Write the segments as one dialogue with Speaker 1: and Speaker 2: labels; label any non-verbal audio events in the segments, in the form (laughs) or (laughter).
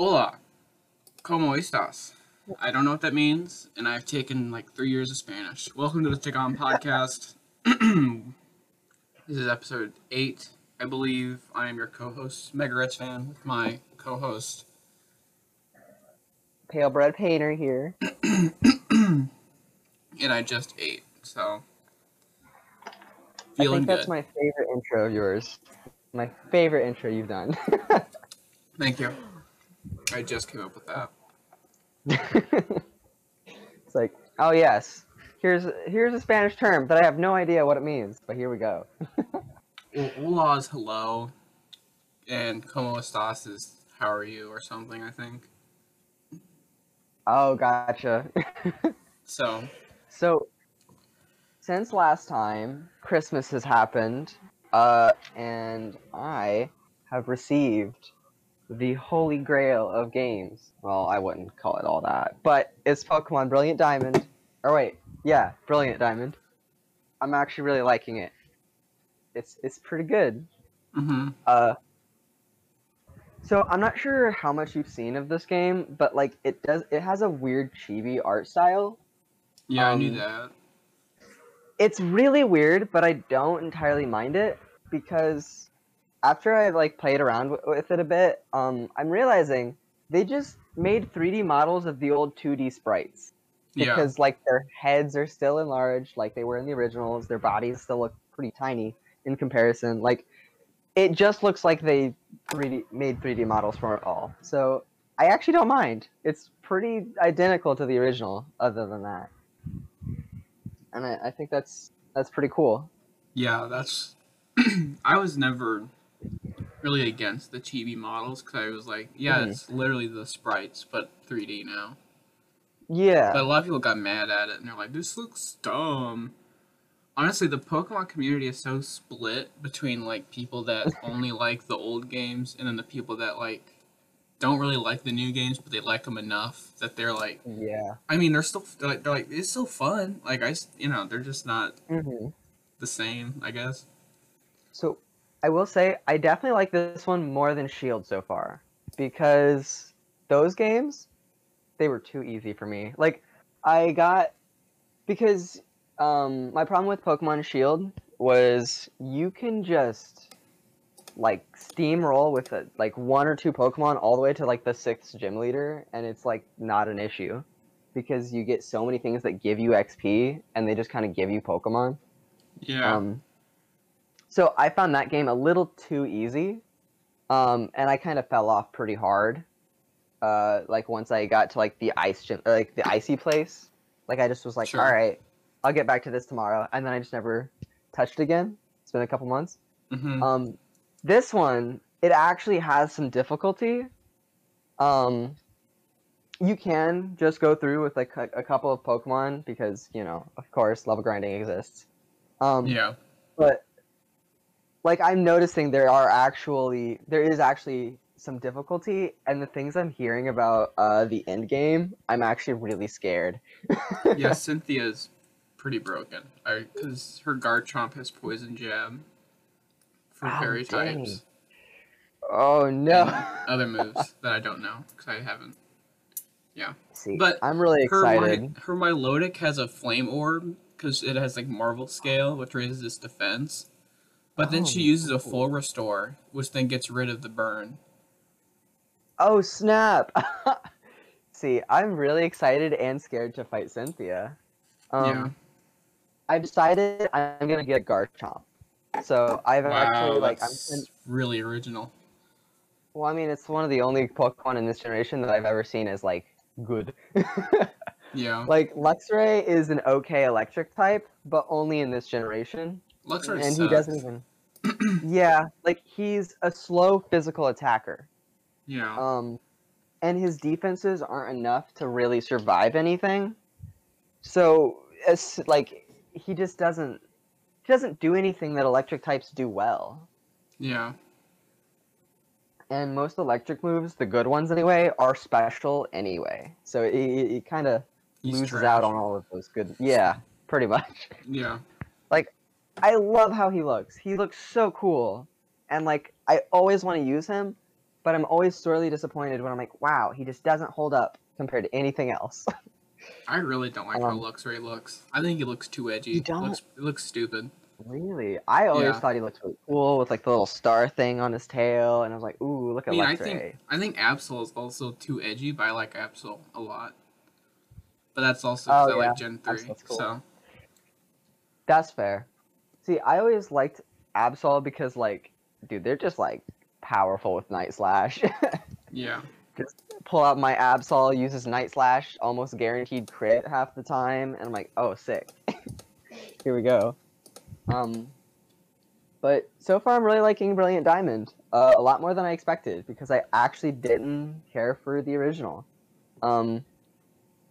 Speaker 1: Hola, ¿cómo estás? I don't know what that means, and I've taken like three years of Spanish. Welcome to the Stick On podcast. this is episode eight, I believe. I am your co-host, Mega Reds fan, with my co-host.
Speaker 2: Pale bread painter here. (clears throat)
Speaker 1: and I just ate, so
Speaker 2: I
Speaker 1: feeling
Speaker 2: think that's
Speaker 1: good.
Speaker 2: my favorite intro of yours. My favorite intro you've done. (laughs)
Speaker 1: Thank you. I just came up with that. (laughs)
Speaker 2: it's like, oh yes, here's here's a Spanish term that I have no idea what it means, but here we go. (laughs)
Speaker 1: Well, hola is hello, and como estás is how are you or something. I think
Speaker 2: Oh, gotcha. (laughs)
Speaker 1: so.
Speaker 2: so, since last time, Christmas has happened, uh, and I have received the holy grail of games. Well, I wouldn't call it all that, but it's Pokemon Brilliant Diamond. Or wait, yeah, Brilliant Diamond. I'm actually really liking it. It's it's pretty good.
Speaker 1: Mm-hmm.
Speaker 2: Uh, so I'm not sure how much you've seen of this game, but like it does, it has a weird chibi art style.
Speaker 1: Yeah, I knew
Speaker 2: Um,
Speaker 1: that.
Speaker 2: It's really weird, but I don't entirely mind it because after I've like played around w- with it a bit, um, I'm realizing they just made 3D models of the old 2D sprites.
Speaker 1: Yeah.
Speaker 2: because like their heads are still enlarged like they were in the originals their bodies still look pretty tiny in comparison. Like it just looks like they 3D made 3D models for it all. So I actually don't mind. It's pretty identical to the original other than that. And I, I think that's that's pretty cool.
Speaker 1: Yeah, that's. (clears throat) I was never really against the chibi models because I was like, yeah,
Speaker 2: Mhm.
Speaker 1: it's literally the sprites, but 3D now.
Speaker 2: yeah
Speaker 1: But a lot of people got mad at it and they're like, this looks dumb. Honestly, the Pokemon community is so split between like people that (laughs) only like the old games and then the people that like don't really like the new games, but they like them enough that they're like,
Speaker 2: yeah
Speaker 1: I mean, they're still they're like, they're like it's still fun. Like I, you know, they're just not
Speaker 2: hmm
Speaker 1: the same, I guess.
Speaker 2: So I will say I definitely like this one more than Shield so far because those games they were too easy for me. Like I got because um my problem with Pokemon Shield was you can just like steamroll with a, like one or two Pokemon all the way to like the sixth gym leader and it's like not an issue because you get so many things that give you XP and they just kind of give you Pokemon.
Speaker 1: Yeah.
Speaker 2: Um, so I found that game a little too easy, um, and I kind of fell off pretty hard. Uh, like once I got to like the ice gym, or, like the icy place, like I just was like,
Speaker 1: Sure.
Speaker 2: all right, I'll get back to this tomorrow, and then I just never touched it again. It's been a couple months.
Speaker 1: hmm
Speaker 2: Um, this one, it actually has some difficulty. Um, you can just go through with like a, a couple of Pokemon because you know, of course, level grinding exists. Um,
Speaker 1: yeah.
Speaker 2: but like I'm noticing there are actually there is actually some difficulty, and the things I'm hearing about uh, the end game, I'm actually really scared.
Speaker 1: yeah, (laughs) Cynthia's pretty broken. I because her Garchomp has poison jab for
Speaker 2: Oh,
Speaker 1: fairy
Speaker 2: dang.
Speaker 1: types.
Speaker 2: Oh no! (laughs)
Speaker 1: other moves that I don't know because I haven't.
Speaker 2: See,
Speaker 1: But
Speaker 2: I'm really
Speaker 1: Her
Speaker 2: excited.
Speaker 1: my, her Milotic has a flame orb because it has like Marvel scale, which raises its defense. But then she
Speaker 2: Oh,
Speaker 1: uses a full restore, which then gets rid of the burn.
Speaker 2: Oh snap! (laughs) See, I'm really excited and scared to fight Cynthia. Um,
Speaker 1: Yeah.
Speaker 2: I decided I'm gonna get Garchomp. So I've
Speaker 1: Wow,
Speaker 2: actually like I'm.
Speaker 1: really original.
Speaker 2: Well, I mean, it's one of the only Pokemon in this generation that I've ever seen as like good. (laughs)
Speaker 1: Yeah,
Speaker 2: like Luxray is an okay electric type, but only in this generation,
Speaker 1: Luxray
Speaker 2: and
Speaker 1: sucks.
Speaker 2: he doesn't even. (clears throat) yeah, like he's a slow physical attacker.
Speaker 1: Yeah,
Speaker 2: Um, and his defenses aren't enough to really survive anything. So, it's like he just doesn't. He doesn't do anything that electric types do well.
Speaker 1: yeah,
Speaker 2: and most electric moves, the good ones anyway, are special anyway. So it, it kind of loses
Speaker 1: trash.
Speaker 2: out on all of those good. Yeah, pretty much.
Speaker 1: Yeah,
Speaker 2: I love how he looks. He looks so cool, and like I always want to use him, but I'm always sorely disappointed when I'm like, wow, he just doesn't hold up compared to anything else. (laughs)
Speaker 1: I really don't like how
Speaker 2: Um,
Speaker 1: Luxray looks. I think he looks too edgy.
Speaker 2: You
Speaker 1: It
Speaker 2: don't?
Speaker 1: looks, it looks stupid.
Speaker 2: really? I always
Speaker 1: Yeah.
Speaker 2: thought he looked really cool with like the little star thing on his tail, and I was like, ooh, look
Speaker 1: I
Speaker 2: at
Speaker 1: mean, I
Speaker 2: Luxray.
Speaker 1: think I think Absol is also too edgy, but I like Absol a lot. But that's also because
Speaker 2: Oh,
Speaker 1: I
Speaker 2: yeah.
Speaker 1: like Gen three.
Speaker 2: Cool.
Speaker 1: So
Speaker 2: That's fair. See, I always liked Absol because like, dude, they're just like powerful with Night Slash. (laughs)
Speaker 1: yeah, Just
Speaker 2: Pull out my Absol, uses Night Slash, almost guaranteed crit half the time, and I'm like, oh, sick. (laughs) Here we go. Um, but so far I'm really liking Brilliant Diamond uh, a lot more than I expected because I actually didn't care for the original. Um,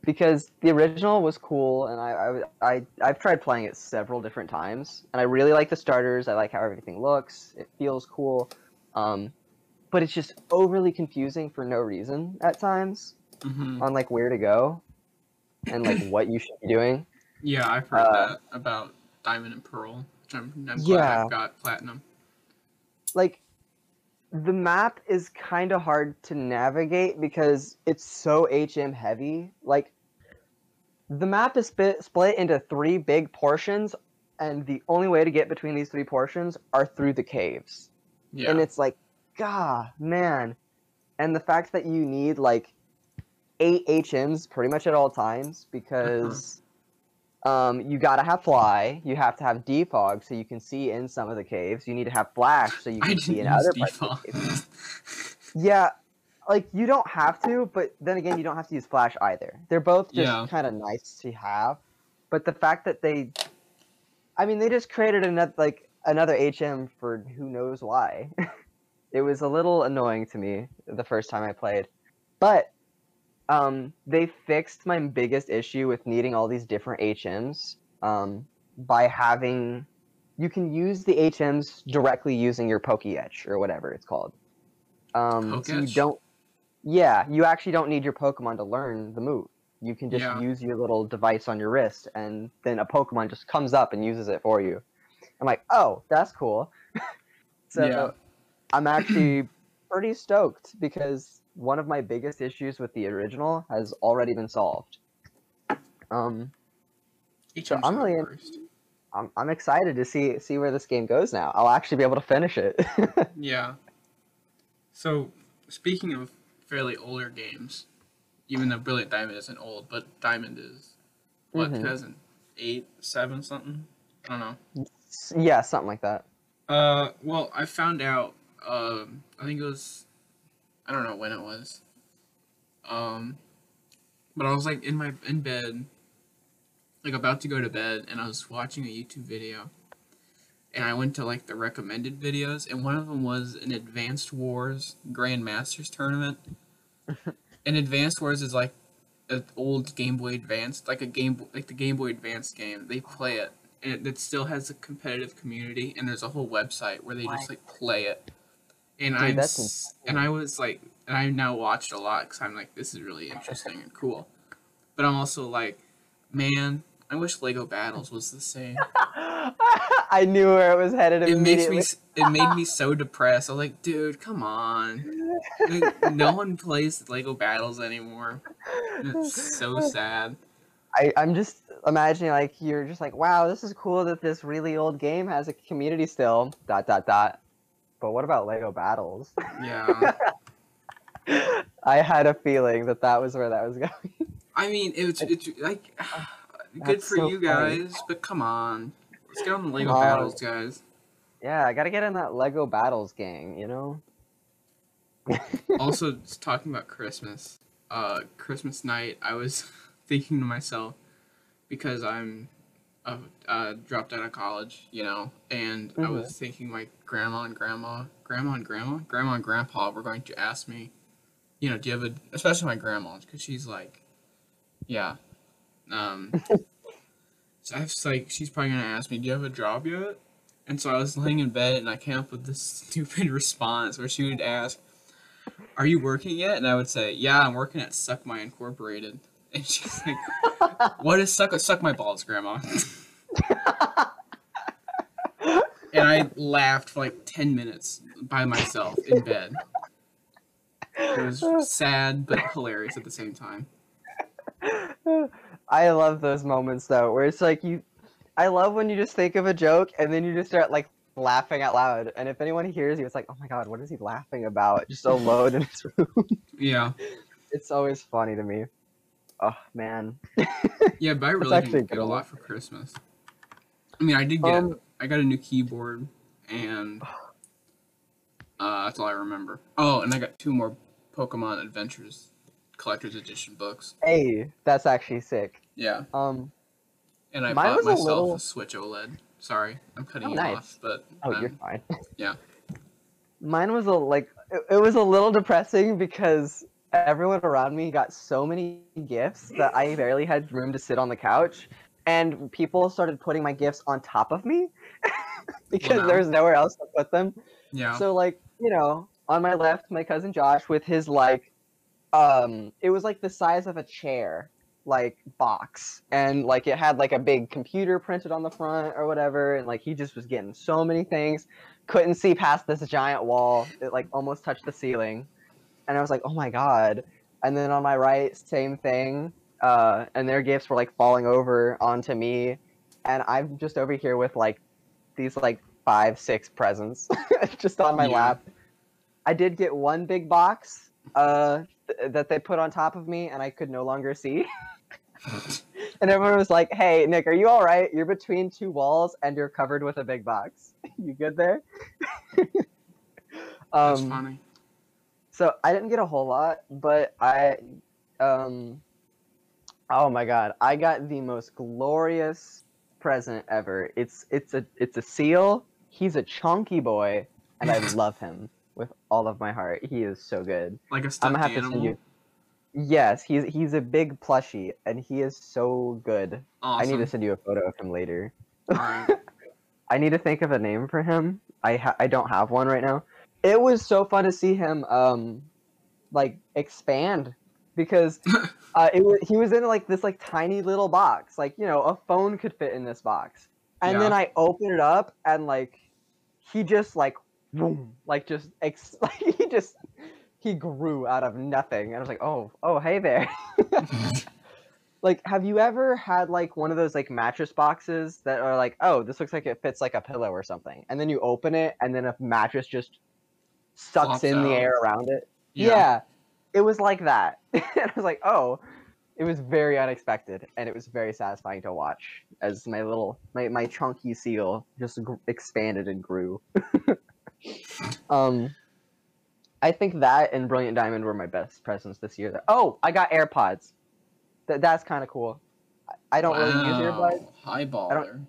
Speaker 2: because the original was cool and I, I, I, I've tried playing it several different times and I really like the starters. I like how everything looks. It feels cool. Um, but it's just overly confusing for no reason at times
Speaker 1: hmm
Speaker 2: on like where to go and like what you should be doing.
Speaker 1: yeah, I've heard
Speaker 2: Uh,
Speaker 1: that about Diamond and Pearl. Which I'm, I'm glad
Speaker 2: Yeah.
Speaker 1: I've got platinum.
Speaker 2: like the map is kind of hard to navigate because it's so HM heavy. Like the map is split, split into three big portions and the only way to get between these three portions are through the caves.
Speaker 1: Yeah,
Speaker 2: And it's like, god, man. And the fact that you need like eight HMs pretty much at all times because um, you gotta have fly, you have to have defog so you can see in some of the caves. You need to have flash so you can see in other parts. The caves. Yeah, like you don't have to, but then again, you don't have to use flash either. They're both just
Speaker 1: Yeah.
Speaker 2: kind of nice to have, but the fact that they, I mean, they just created another like another HM for who knows why. (laughs) it was a little annoying to me the first time I played, but um, they fixed my biggest issue with needing all these different HMs um, by having you can use the HMs directly using your Pokétch or whatever it's called. Um, so you don't. Yeah, you actually don't need your Pokemon to learn the move. You can just
Speaker 1: Yeah.
Speaker 2: use your little device on your wrist, and then a Pokemon just comes up and uses it for you. I'm like, oh, that's cool. (laughs) so
Speaker 1: Yeah.
Speaker 2: I'm actually (clears throat) pretty stoked because one of my biggest issues with the original has already been solved. Um,
Speaker 1: Each
Speaker 2: So I'm really I'm, I'm excited to see see where this game goes now. I'll actually be able to finish it. (laughs)
Speaker 1: Yeah. So, speaking of fairly older games, even though Brilliant Diamond isn't old, but Diamond is what
Speaker 2: Mhm.
Speaker 1: 2008, seven something. I don't know.
Speaker 2: Yeah, something like that.
Speaker 1: Uh, well, I found out. Um, I think it was. I don't know when it was. Um, but I was like in my in bed, like about to go to bed, and I was watching a YouTube video, and I went to like the recommended videos, and one of them was an Advanced Wars Grandmasters tournament. (laughs) and Advanced Wars is like an old Game Boy Advance, like a game like the Game Boy Advance game. They play it, and it, it still has a competitive community, and there's a whole website where they just like play it. And I'm
Speaker 2: that's
Speaker 1: s- and I was like, and I now watched a lot because I'm like, this is really interesting and cool. But I'm also like, man, I wish Lego Battles was the same. (laughs)
Speaker 2: I knew where it was headed
Speaker 1: It makes me, it made me so depressed. I was like, dude, come on. Like, no one (laughs) plays Lego Battles anymore. It's so sad.
Speaker 2: I, I'm just imagining like you're just like, wow, this is cool that this really old game has a community still. Dot dot dot. But what about Lego Battles?
Speaker 1: Yeah. (laughs)
Speaker 2: I had a feeling that that was where that was going.
Speaker 1: I mean, it was it's like ah.
Speaker 2: Good
Speaker 1: for
Speaker 2: so
Speaker 1: you
Speaker 2: funny.
Speaker 1: guys, but come on, let's get on the Lego battles, guys.
Speaker 2: yeah, I gotta get in that Lego Battles gang, you know. (laughs)
Speaker 1: also, just talking about Christmas, uh, Christmas night, I was (laughs) thinking to myself because I'm uh, uh, dropped out of college, you know, and I
Speaker 2: Mhm.
Speaker 1: was thinking my grandma and grandma, grandma and grandma, grandma and grandpa were going to ask me, you know, do you have a, especially my grandma, because she's like, yeah, um, (laughs) so I was like, she's probably gonna ask me, do you have a job yet? And so I was laying in bed and I came up with this (laughs) stupid response where she would ask, Are you working yet? And I would say, Yeah, I'm working at Suck My Incorporated. (laughs) And she's like, What is suck suck my balls, grandma? and I laughed for like ten minutes by myself in bed. It was sad but hilarious at the same time.
Speaker 2: I love those moments though, where it's like you. I love when you just think of a joke and then you just start like laughing out loud. And if anyone hears you, it's like, oh my god, what is he laughing about? Just alone in his (laughs) room.
Speaker 1: Yeah.
Speaker 2: It's always funny to me. Oh man.
Speaker 1: Yeah, but I (laughs) really didn't get a lot for Christmas. I mean, I did get
Speaker 2: Um,
Speaker 1: I got a new keyboard and (sighs) uh, that's all I remember. Oh, and I got two more Pokemon Adventures Collector's Edition books.
Speaker 2: Hey, that's actually sick.
Speaker 1: Yeah,
Speaker 2: Um.
Speaker 1: and I bought
Speaker 2: was a
Speaker 1: myself a, Switch OLED. Sorry, I'm cutting
Speaker 2: Oh,
Speaker 1: you
Speaker 2: nice.
Speaker 1: off, but
Speaker 2: Oh,
Speaker 1: um,
Speaker 2: you're fine. (laughs)
Speaker 1: yeah.
Speaker 2: Mine was a like it, it was a little depressing because everyone around me got so many gifts that I barely had room to sit on the couch, and people started putting my gifts on top of me (laughs) because
Speaker 1: Wow.
Speaker 2: there was nowhere else to put them.
Speaker 1: yeah.
Speaker 2: So like you know, on my left, my cousin Josh with his like, um, it was like the size of a chair, like box, and like it had like a big computer printed on the front or whatever, and like he just was getting so many things, couldn't see past this giant wall. It like almost touched the ceiling, and I was like, oh my god. And then on my right, same thing, uh, and their gifts were like falling over onto me, and I'm just over here with like these like five, six presents (laughs) just on my
Speaker 1: Yeah.
Speaker 2: lap. I did get one big box uh, th- that they put on top of me, and I could no longer see. (laughs) and everyone was like, "Hey, Nick, are you all right? You're between two walls, and you're covered with a big box. (laughs) you good there?" (laughs)
Speaker 1: That's
Speaker 2: um,
Speaker 1: funny.
Speaker 2: so I didn't get a whole lot, but I, um, oh my god, I got the most glorious present ever. It's it's a it's a seal. He's a chunky boy, and I love him with all of my heart. He is so good.
Speaker 1: Like a
Speaker 2: I'm
Speaker 1: stuffed
Speaker 2: gonna have to
Speaker 1: animal.
Speaker 2: send you. Yes, he's he's a big plushie, and he is so good.
Speaker 1: Awesome.
Speaker 2: I need to send you a photo of him later.
Speaker 1: Right. (laughs)
Speaker 2: I need to think of a name for him. I ha- I don't have one right now. It was so fun to see him um like expand because (laughs) uh, it was he was in like this like tiny little box. Like, you know, a phone could fit in this box. And then I opened it up and like he just like boom, like just ex- (laughs) like he just he grew out of nothing. And I was like, "Oh, oh, hey there." (laughs) (laughs) like have you ever had like one of those like mattress boxes that are like oh this looks like it fits like a pillow or something and then you open it and then a mattress just sucks
Speaker 1: Flops
Speaker 2: in the air around it
Speaker 1: Yeah.
Speaker 2: yeah. it was like that and i was like oh it was very unexpected and it was very satisfying to watch as my little my, my chunky seal just gr- expanded and grew um i think that and brilliant diamond were my best presents this year oh i got airpods Th- that's kind of cool I- i don't really use earbuds
Speaker 1: High baller.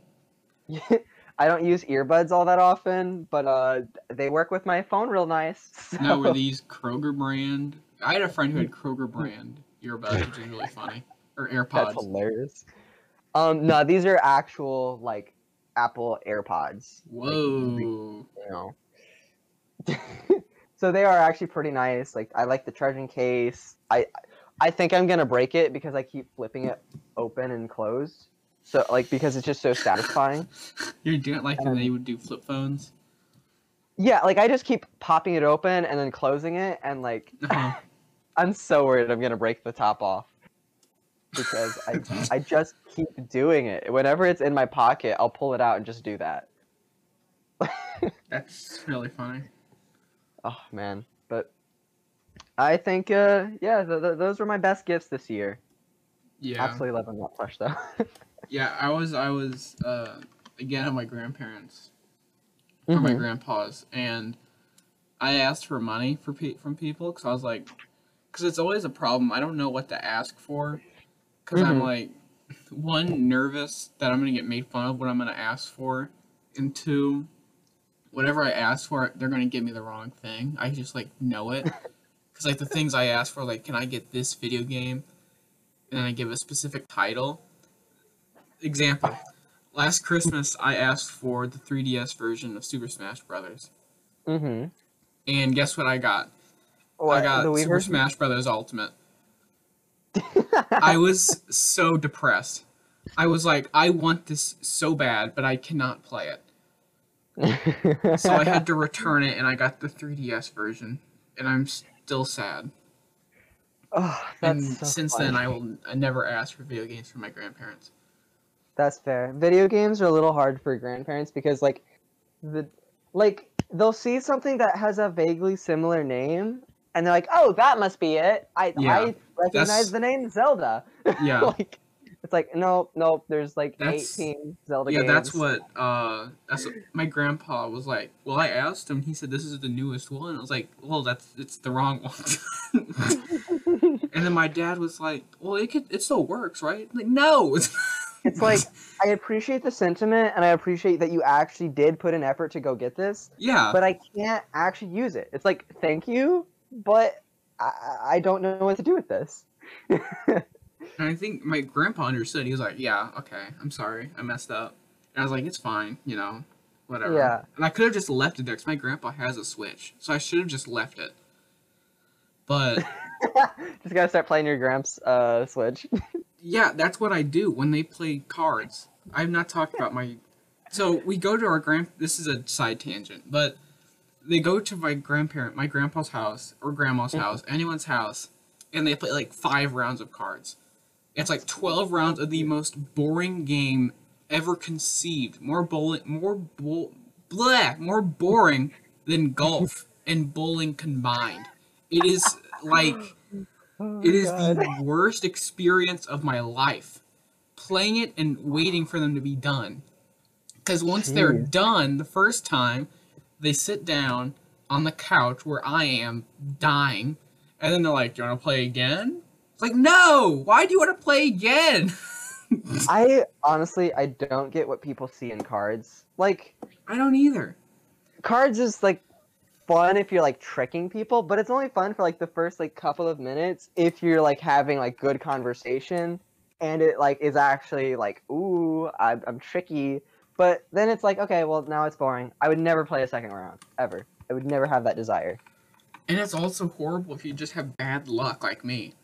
Speaker 1: (laughs)
Speaker 2: I don't use earbuds all that often, but uh, they work with my phone real nice. (laughs)
Speaker 1: No, were these Kroger brand? I had a friend who had Kroger brand earbuds, which is really (laughs) funny. Or AirPods.
Speaker 2: That's hilarious. Um, no, these are actual like Apple AirPods. like,
Speaker 1: Whoa.
Speaker 2: you know. (laughs) so they are actually pretty nice. Like I like the charging case. I I think I'm gonna break it because I keep flipping it open and closed. So like because it's just so satisfying. (laughs)
Speaker 1: You're doing it like
Speaker 2: Um,
Speaker 1: they would do flip phones.
Speaker 2: Yeah, like I just keep popping it open and then closing it and like
Speaker 1: Uh-huh. (laughs)
Speaker 2: I'm so worried I'm gonna break the top off because I I just keep doing it. Whenever it's in my pocket, I'll pull it out and just do that.
Speaker 1: That's really funny.
Speaker 2: Oh man, but I think uh yeah, th- th- those were my best gifts this year.
Speaker 1: Yeah.
Speaker 2: Absolutely loving that plush though. (laughs)
Speaker 1: Yeah, I was I was uh again at my grandparents or my
Speaker 2: Mhm.
Speaker 1: grandpa's and I asked for money for pe- from people cuz I was like cuz it's always a problem. I don't know what to ask for cuz I'm
Speaker 2: Mhm.
Speaker 1: like one nervous that I'm going to get made fun of what I'm going to ask for and two whatever I ask for they're going to give me the wrong thing. I just like know it. (laughs) Cuz like the things I ask for like can I get this video game? And then I give a specific title. Example last christmas i asked for the 3ds version of super smash brothers.
Speaker 2: Mhm.
Speaker 1: and guess what i got?
Speaker 2: What,
Speaker 1: i got super smash brothers ultimate. (laughs) I was so depressed. I was like i want this so bad but i cannot play it so i had to (laughs) return it and i got the 3ds version and i'm still sad.
Speaker 2: Oh,
Speaker 1: And
Speaker 2: so
Speaker 1: since
Speaker 2: funny.
Speaker 1: then, I will I never ask for video games from my grandparents.
Speaker 2: That's fair. Video games are a little hard for grandparents because like the like they'll see something that has a vaguely similar name and they're like, "Oh, that must be it. I
Speaker 1: Yeah,
Speaker 2: I recognize the name Zelda." (laughs)
Speaker 1: Yeah.
Speaker 2: like it's like, "No, no, there's like
Speaker 1: That's-
Speaker 2: 18 Zelda games.
Speaker 1: yeah,
Speaker 2: games."
Speaker 1: that's what uh that's what my grandpa was like. Well, I asked him. He said this is the newest one. I was like, well, that's it's the wrong one. and then my dad was like, well, it could it still works, right? I'm like, no.
Speaker 2: It's like I appreciate the sentiment and I appreciate that you actually did put an effort to go get this,
Speaker 1: yeah,
Speaker 2: but I can't actually use it. It's like, "Thank you, but I, I don't know what to do with this." (laughs)
Speaker 1: and I think my grandpa understood. He was like, yeah, okay, I'm sorry, I messed up. And I was like, it's fine, you know, whatever.
Speaker 2: Yeah.
Speaker 1: And I could have just left it there because my grandpa has a Switch, so I should have just left it. But (laughs)
Speaker 2: Just gotta start playing your Gramps uh, Switch. (laughs)
Speaker 1: Yeah, that's what I do when they play cards. I've not talked about my. So we go to our grand. This is a side tangent, but they go to my grandparent, my grandpa's house or grandma's house, anyone's house, and they play like five rounds of cards. It's like twelve rounds of the most boring game ever conceived. More bowling, more bull, blah, more boring than golf and bowling combined. It is like
Speaker 2: Oh,
Speaker 1: it is oh,
Speaker 2: God.
Speaker 1: the worst experience of my life. Playing it and waiting for them to be done. Because once they're done the first time, they sit down on the couch where I am dying, and then they're like, Do you want to play again? Like, no! Why do you want to play again? (laughs)
Speaker 2: I honestly I don't get what people see in cards. Like
Speaker 1: I don't either.
Speaker 2: cards is like fun if you're like tricking people, but it's only fun for like the first like couple of minutes if you're like having like good conversation and it like is actually like ooh I'm, I'm tricky. But then it's like okay well now it's boring. I would never play a second round ever. I would never have that desire.
Speaker 1: And it's also horrible if you just have bad luck like me.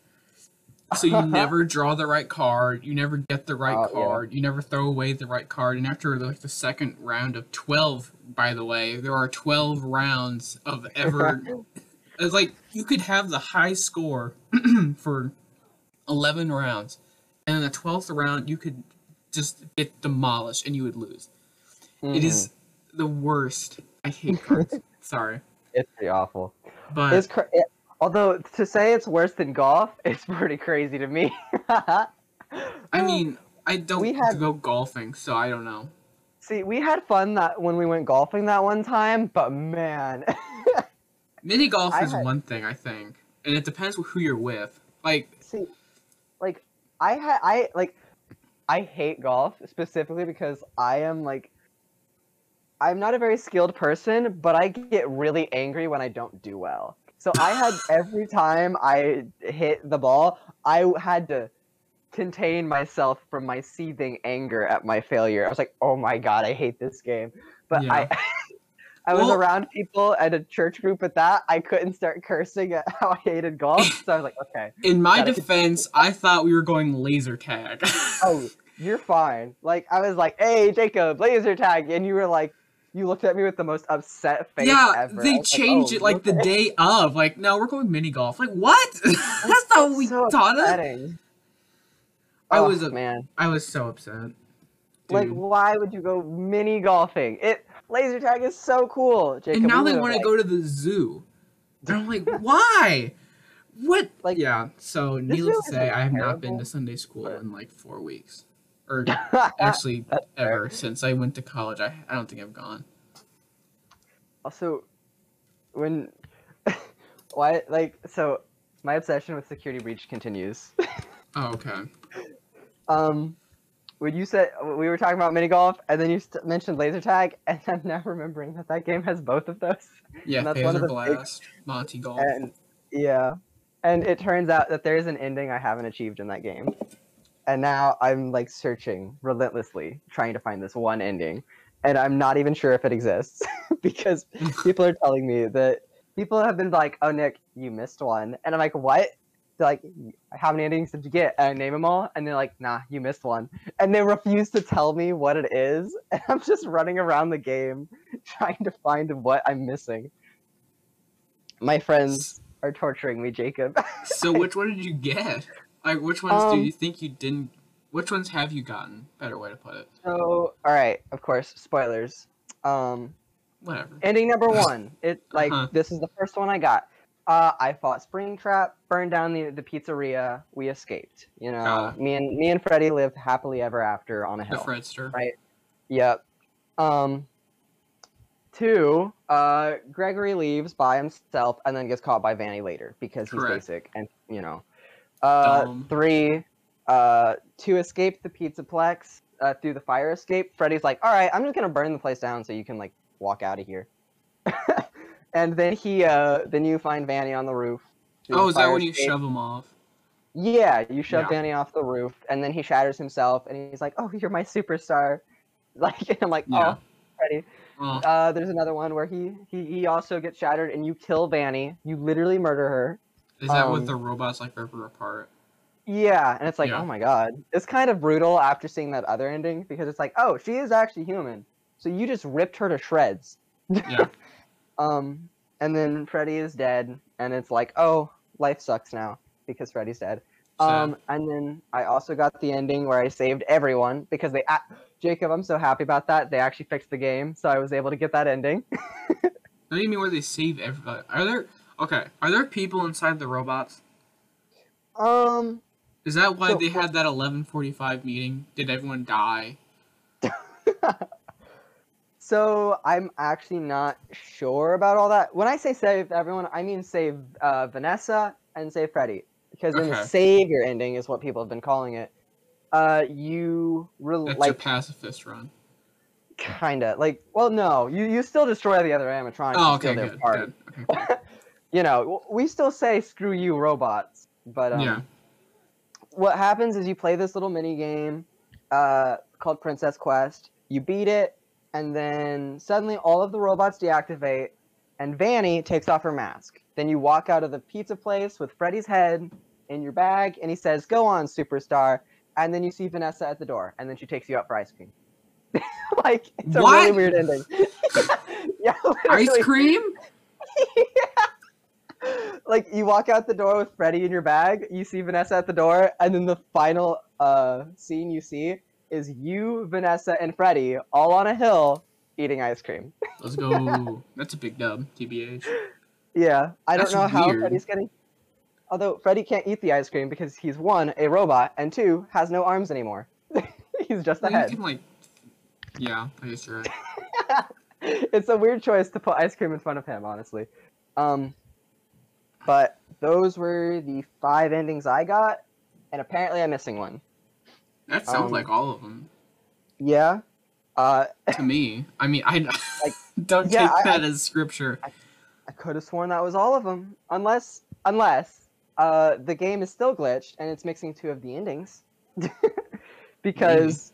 Speaker 1: So you (laughs) never draw the right card, you never get the right
Speaker 2: uh, yeah.
Speaker 1: card, you never throw away the right card, and after like the second round of twelve, by the way, there are twelve rounds of ever. (laughs) it's like you could have the high score (clears throat) for eleven rounds, and in the twelfth round you could just get demolished and you would lose. It is mm-hmm. the worst. I hate (laughs) cards. Sorry,
Speaker 2: It's pretty awful.
Speaker 1: but
Speaker 2: It's cra- it, although to say it's worse than golf, (laughs) it's pretty crazy to me. (laughs)
Speaker 1: I mean, I don't
Speaker 2: We had-
Speaker 1: go golfing, so I don't know.
Speaker 2: See, we had fun that when we went golfing that one time, but man, (laughs)
Speaker 1: Mini golf
Speaker 2: I
Speaker 1: is
Speaker 2: had-
Speaker 1: one thing, I think, and it depends who you're with. Like,
Speaker 2: see, like I had I like I hate golf specifically because I am like I'm not a very skilled person, but I get really angry when I don't do well. So I had every time I hit the ball, I had to contain myself from my seething anger at my failure. I was like, "Oh my god, I hate this game." But I (laughs) I was
Speaker 1: Well-
Speaker 2: around people at a church group at that. I couldn't start cursing at how I hated golf. (laughs) So I was like, "Okay,
Speaker 1: in my defense, I thought we were going laser tag.
Speaker 2: oh, you're fine." Like I was like, "Hey, Jacob, laser tag." And you were like you looked at me with the most upset face
Speaker 1: yeah,
Speaker 2: ever.
Speaker 1: They
Speaker 2: was like,
Speaker 1: changed
Speaker 2: "Oh,
Speaker 1: it like the
Speaker 2: okay."
Speaker 1: day of. Like, no, we're going mini golf. Like, what? (laughs) That's not what we
Speaker 2: so
Speaker 1: taught it.
Speaker 2: upsetting.
Speaker 1: I
Speaker 2: Oh,
Speaker 1: was a-
Speaker 2: man.
Speaker 1: I was so upset.
Speaker 2: Like, why would you go mini golfing? It laser tag is so cool, Jacob.
Speaker 1: and now they want to go to the zoo. And I'm like, why? What? (laughs)
Speaker 2: Like,
Speaker 1: yeah. So needless
Speaker 2: really
Speaker 1: to say, I have not been to Sunday school in like four weeks, or (laughs) actually
Speaker 2: That's fair.
Speaker 1: ever since I went to college. I I don't think I've gone.
Speaker 2: Also, when (laughs) why like so, my obsession with security breach continues. (laughs)
Speaker 1: Oh, okay.
Speaker 2: um, when you said we were talking about mini golf, and then you st- mentioned laser tag, and I'm now remembering that that game has both of those.
Speaker 1: Yeah,
Speaker 2: And that's one of the big-
Speaker 1: Monty Golf.
Speaker 2: And yeah, and it turns out that there is an ending I haven't achieved in that game, and now I'm like searching relentlessly trying to find this one ending, and I'm not even sure if it exists (laughs) because (laughs) people are telling me that people have been like, "Oh, Nick, you missed one," and I'm like, "What?" They're like, "How many endings did you get?" And I name them all, and they're like, "Nah, you missed one," and they refuse to tell me what it is, (laughs) and I'm just running around the game trying to find what I'm missing. My friends are torturing me, Jacob.
Speaker 1: So which one did you get? Like which ones do
Speaker 2: Um,
Speaker 1: you think you didn't? Which ones have you gotten? Better way to put it.
Speaker 2: so, all right, of course, spoilers. Um,
Speaker 1: Whatever.
Speaker 2: ending number (laughs) one. It like
Speaker 1: Uh-huh.
Speaker 2: this is the first one I got. Uh, I fought Springtrap, burned down the the pizzeria. We escaped. You know,
Speaker 1: Ah.
Speaker 2: me and me and Freddy lived happily ever after on a hill. The.
Speaker 1: Fredster.
Speaker 2: Right. Yep. Um. Two. Uh, Gregory leaves by himself and then gets caught by Vanny later because he's
Speaker 1: Correct.
Speaker 2: basic and you know. Uh,
Speaker 1: Dumb.
Speaker 2: three. Uh, to escape the pizzaplex uh, through the fire escape, Freddy's like, "All right, I'm just gonna burn the place down so you can like walk out of here." (laughs) and then he, uh, then you find Vanny on the roof.
Speaker 1: Oh,
Speaker 2: the
Speaker 1: is that when you shove them off?
Speaker 2: Yeah, you shove
Speaker 1: Yeah.
Speaker 2: Vanny off the roof, and then he shatters himself, and he's like, "Oh, you're my superstar." (laughs) Like, and I'm like,
Speaker 1: Yeah.
Speaker 2: "Oh, Freddy."
Speaker 1: Oh,
Speaker 2: Uh, there's another one where he, he he also gets shattered, and you kill Vanny. You literally murder her.
Speaker 1: Is that
Speaker 2: um,
Speaker 1: what the robots like rip her apart?
Speaker 2: Yeah, and it's like,
Speaker 1: Yeah.
Speaker 2: oh my god, it's kind of brutal after seeing that other ending because it's like, oh, she is actually human, so you just ripped her to shreds.
Speaker 1: Yeah. (laughs)
Speaker 2: Um, and then Freddy is dead, and it's like, oh, life sucks now because Freddy's dead.
Speaker 1: Sad.
Speaker 2: Um, and then I also got the ending where I saved everyone because they, a Jacob, I'm so happy about that. They actually fixed the game, so I was able to get that ending.
Speaker 1: What do you mean where they save everybody? Are there okay? Are there people inside the robots?
Speaker 2: Um,
Speaker 1: Is that why
Speaker 2: So-
Speaker 1: they had that 11:45 meeting? Did everyone die? (laughs)
Speaker 2: so I'm actually not sure about all that. When I say save everyone, I mean save uh, Vanessa and save Freddy because in the
Speaker 1: Okay.
Speaker 2: savior ending is what people have been calling it. Uh, you re-
Speaker 1: That's your
Speaker 2: like
Speaker 1: pacifist run.
Speaker 2: kinda like well no you you still destroy the other animatronics.
Speaker 1: Oh, okay, good, good. (laughs) Okay.
Speaker 2: You know, we still say screw you robots, but um,
Speaker 1: Yeah.
Speaker 2: what happens is you play this little mini game uh, called Princess Quest. You beat it, and then suddenly all of the robots deactivate, and Vanny takes off her mask. Then you walk out of the pizza place with Freddy's head in your bag, and he says, "Go on, superstar." And then you see Vanessa at the door, and then she takes you out for ice cream. (laughs) like it's a really weird ending. (laughs) yeah,
Speaker 1: Ice cream? (laughs)
Speaker 2: like you walk out the door with Freddy in your bag, you see Vanessa at the door, and then the final uh, scene you see is you, Vanessa, and Freddy all on a hill eating ice cream. (laughs)
Speaker 1: Let's go. That's a big dub, TBH.
Speaker 2: Yeah, I
Speaker 1: That's
Speaker 2: don't know how
Speaker 1: weird.
Speaker 2: Freddy's getting. Although Freddy can't eat the ice cream because he's one a robot and two has no arms anymore. (laughs) he's just a
Speaker 1: Well,
Speaker 2: head.
Speaker 1: can like, yeah, I guess you're right. (laughs)
Speaker 2: it's a weird choice to put ice cream in front of him, honestly. Um, but those were the five endings I got, and apparently I'm missing one.
Speaker 1: That sounds
Speaker 2: Um,
Speaker 1: like all of them
Speaker 2: Yeah. Uh, (laughs)
Speaker 1: to me. I mean, I (laughs)
Speaker 2: Like,
Speaker 1: don't
Speaker 2: yeah,
Speaker 1: take
Speaker 2: I-
Speaker 1: that as scripture.
Speaker 2: I could have sworn that was all of them, unless unless uh, the game is still glitched and it's mixing two of the endings, (laughs) because